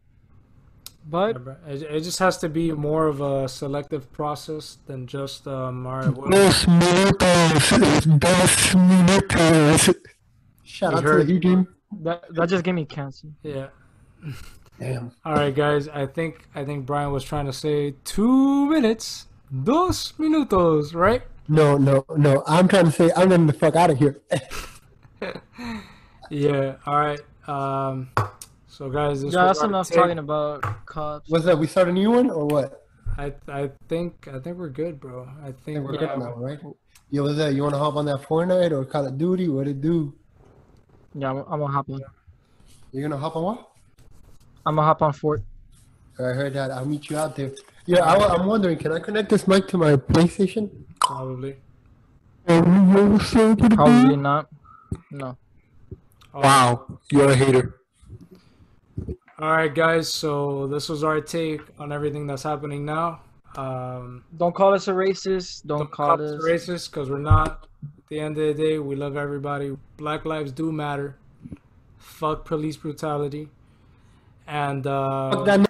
but It, it just has to be more of a selective process than just um. All right, what, Dos minutos, dos minutos. Shout We out to heard- the Heat game. That that just gave me cancer. Yeah. Damn. All right, guys. I think I think Brian was trying to say two minutes, dos minutos, right? No, no, no. I'm trying to say I'm getting the fuck out of here. Yeah. All right. Um. So, guys, this Yeah, was that's enough take. talking about cops. What's that? We start a new one or what? I I think I think we're good, bro. I I think think we're we're good now, right? Yo, what's that? You want to hop on that Fortnite or Call of Duty? What it do? Yeah, I'm, I'm gonna hop on. You're gonna hop on what? I'm gonna hop on Fort. I heard that. I'll meet you out there. Yeah, I, am wondering, can I connect this mic to my PlayStation? probably. Probably not. No. Wow, you're a hater. All right, guys. So this was our take on everything that's happening now. Um, Don't call us a racist. Don't, don't call call us us. racist because we're not. At the end of the day, we love everybody. Black lives do matter. Fuck police brutality. And uh, Fuck that